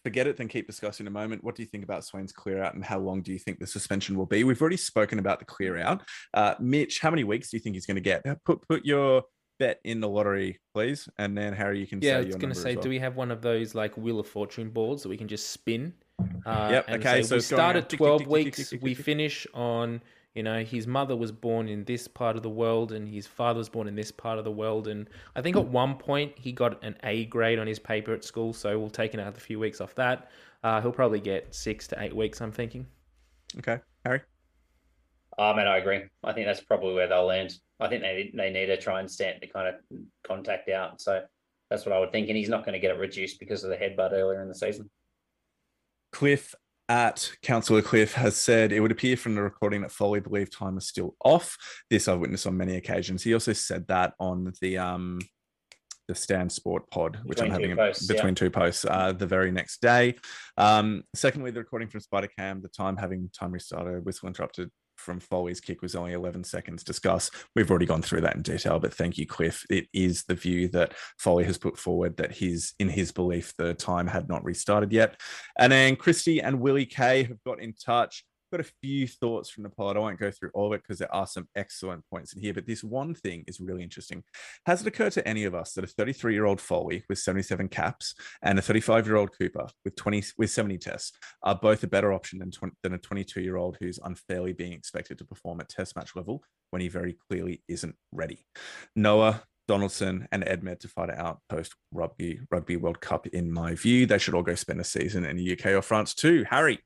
forget it then keep discussing in a moment. What do you think about Swain's clear out, and how long do you think the suspension will be? We've already spoken about the clear out. Uh, Mitch, how many weeks do you think he's going to get? Put put your bet in the lottery, please, and then Harry, you can Yeah, I was going to say, well. do we have one of those like Wheel of Fortune boards that we can just spin? Uh, Yep, okay, say so we start at tick, tick, 12 tick, tick, weeks, tick, tick, we finish on, you know, his mother was born in this part of the world and his father was born in this part of the world. And I think at one point he got an A grade on his paper at school, so we'll take another few weeks off that. Uh, he'll probably get six to eight weeks, I'm thinking. Okay, Harry. Oh man, I agree. I think that's probably where they'll land. I think they they need to try and stand the kind of contact out. So that's what I would think. And he's not going to get it reduced because of the headbutt earlier in the season. Cliff at Councillor Cliff has said it would appear from the recording that Foley believed time was still off. This I've witnessed on many occasions. He also said that on the um the Stand Sport pod, which I'm Between having posts, between two posts uh, the very next day. Um, secondly, the recording from Spider Cam, the time having time restarted, whistle interrupted from Foley's kick was only 11 seconds. Discuss. We've already gone through that in detail, but thank you, Cliff. It is the view that Foley has put forward that his, in his belief, the time had not restarted yet. And then Christy and Willie K have got in touch. Got a few thoughts from the pod. I won't go through all of it because there are some excellent points in here. But this one thing is really interesting. Has it occurred to any of us that a 33 year old Foley with 77 caps and a 35 year old Cooper with 20 with 70 tests are both a better option than, 20, than a 22 year old who's unfairly being expected to perform at test match level when he very clearly isn't ready? Noah, Donaldson and Edmed to fight it out post rugby rugby World Cup. In my view, they should all go spend a season in the UK or France too. Harry,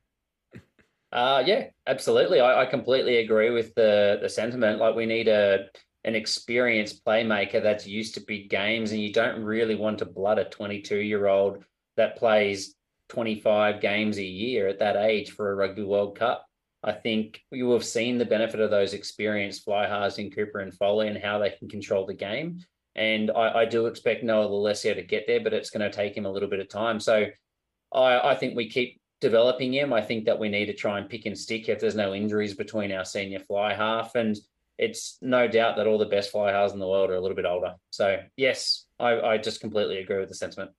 Uh, yeah, absolutely. I, I completely agree with the the sentiment. Like we need a an experienced playmaker that's used to big games, and you don't really want to blood a 22 year old that plays 25 games a year at that age for a Rugby World Cup. I think you have seen the benefit of those experienced fly halves in Cooper and Foley and how they can control the game. And I, I do expect Noah Lolesio to get there, but it's going to take him a little bit of time. So I, I think we keep developing him. I think that we need to try and pick and stick if there's no injuries between our senior fly half. And it's no doubt that all the best fly halves in the world are a little bit older. So yes, I, I just completely agree with the sentiment.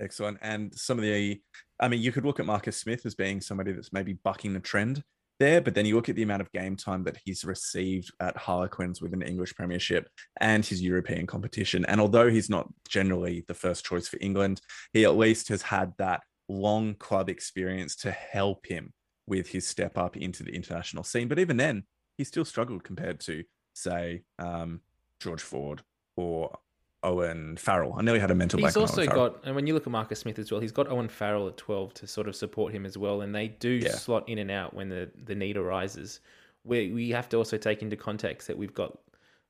excellent. And some of the, I mean, you could look at Marcus Smith as being somebody that's maybe bucking the trend there, but then you look at the amount of game time that he's received at Harlequins with an English Premiership and his European competition. And although he's not generally the first choice for England, he at least has had that long club experience to help him with his step up into the international scene. But even then, he still struggled compared to, say, um, George Ford or Owen Farrell. I know he had a mental He's also got, and when you look at Marcus Smith as well, he's got Owen Farrell at 12 to sort of support him as well. And they do Yeah. slot in and out when the, the need arises. We, we have to also take into context that we've got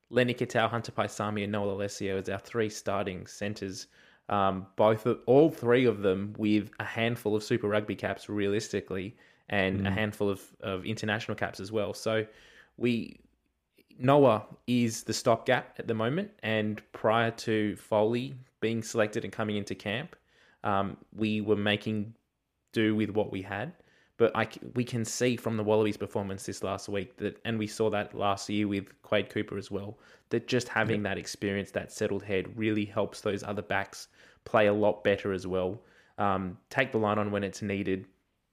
Len Ikitau, Hunter Paisami, and Noah Lolesio as our three starting centres. Um, both of, all three of them with a handful of Super Rugby caps realistically, and a handful of, of international caps as well. So we Noah is the stopgap at the moment, and prior to Foley being selected and coming into camp, um, we were making do with what we had. But I, we can see from the Wallabies' performance this last week that, and we saw that last year with Quade Cooper as well, that just having that experience, that settled head, really helps those other backs play a lot better as well. Um, take the line on when it's needed,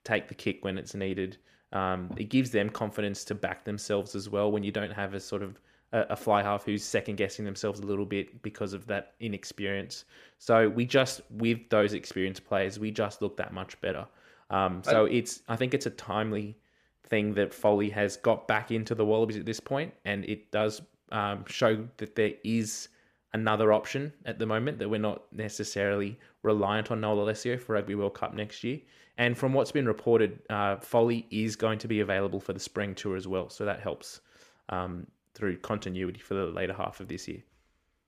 take the kick when it's needed. Um, it gives them confidence to back themselves as well when you don't have a sort of a, a fly half who's second guessing themselves a little bit because of that inexperience. So we just with those experienced players, we just look that much better. Um, so I, it's I think it's a timely thing that Foley has got back into the Wallabies at this point, and it does um, show that there is another option at the moment that we're not necessarily reliant on Noah Lolesio for Rugby World Cup next year. And from what's been reported, uh, Foley is going to be available for the spring tour as well, so that helps um, through continuity for the later half of this year.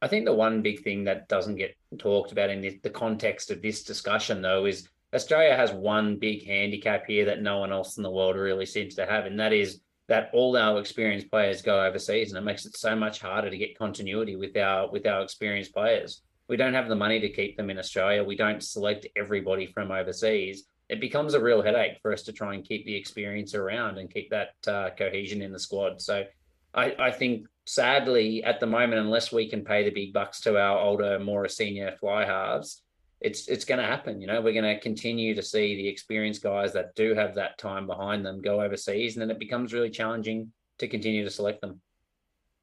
I think the one big thing that doesn't get talked about in the, the context of this discussion, though, is Australia has one big handicap here that no one else in the world really seems to have, and that is that all our experienced players go overseas, and it makes it so much harder to get continuity with our with our experienced players. We don't have the money to keep them in Australia. We don't select everybody from overseas. It becomes a real headache for us to try and keep the experience around and keep that uh, cohesion in the squad. So, I, I think sadly at the moment, unless we can pay the big bucks to our older, more senior fly halves, it's it's going to happen. You know, we're going to continue to see the experienced guys that do have that time behind them go overseas, and then it becomes really challenging to continue to select them.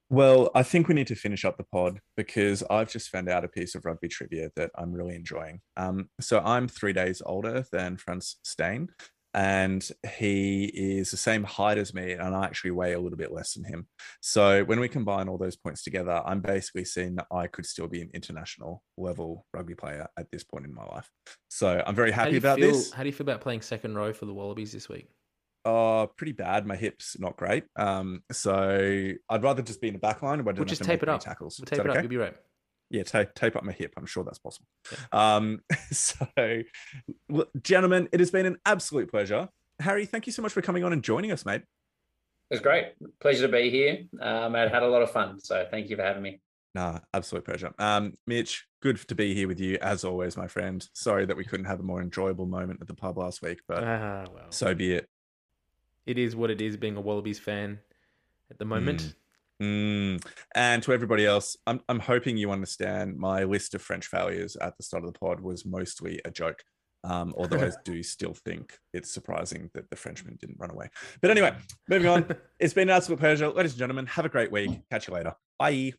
Well, I think we need to finish up the pod because I've just found out a piece of rugby trivia that I'm really enjoying. Um, so I'm three days older than Frans Steyn, and he is the same height as me and i actually weigh a little bit less than him. So when we combine all those points together i'm basically seeing that i could still be an international level rugby player at this point in my life. So i'm very happy about feel, this. how do you feel about playing second row for the wallabies this week? Uh pretty bad. My hips not great. Um so i'd rather just be in the back line we'll just tape it up. tackles. We'll tape it okay? up you'll be right yeah, tape, tape up my hip. I'm sure that's possible. Yeah. Um, so, gentlemen, it has been an absolute pleasure. Harry, thank you so much for coming on and joining us, mate. It was great. Pleasure to be here. Um, I had a lot of fun. So, thank you for having me. Nah, absolute pleasure. Um, Mitch, good to be here with you as always, my friend. Sorry that we couldn't have a more enjoyable moment at the pub last week, but uh, well, so be it. It is what it is being a Wallabies fan at the moment. Mm. Mm. And to everybody else, I'm, I'm hoping you understand my list of French failures at the start of the pod was mostly a joke. Um, although I do still think it's surprising that the Frenchman didn't run away. But anyway, moving on. it's been an absolute pleasure. Ladies and gentlemen, have a great week. Catch you later. Bye.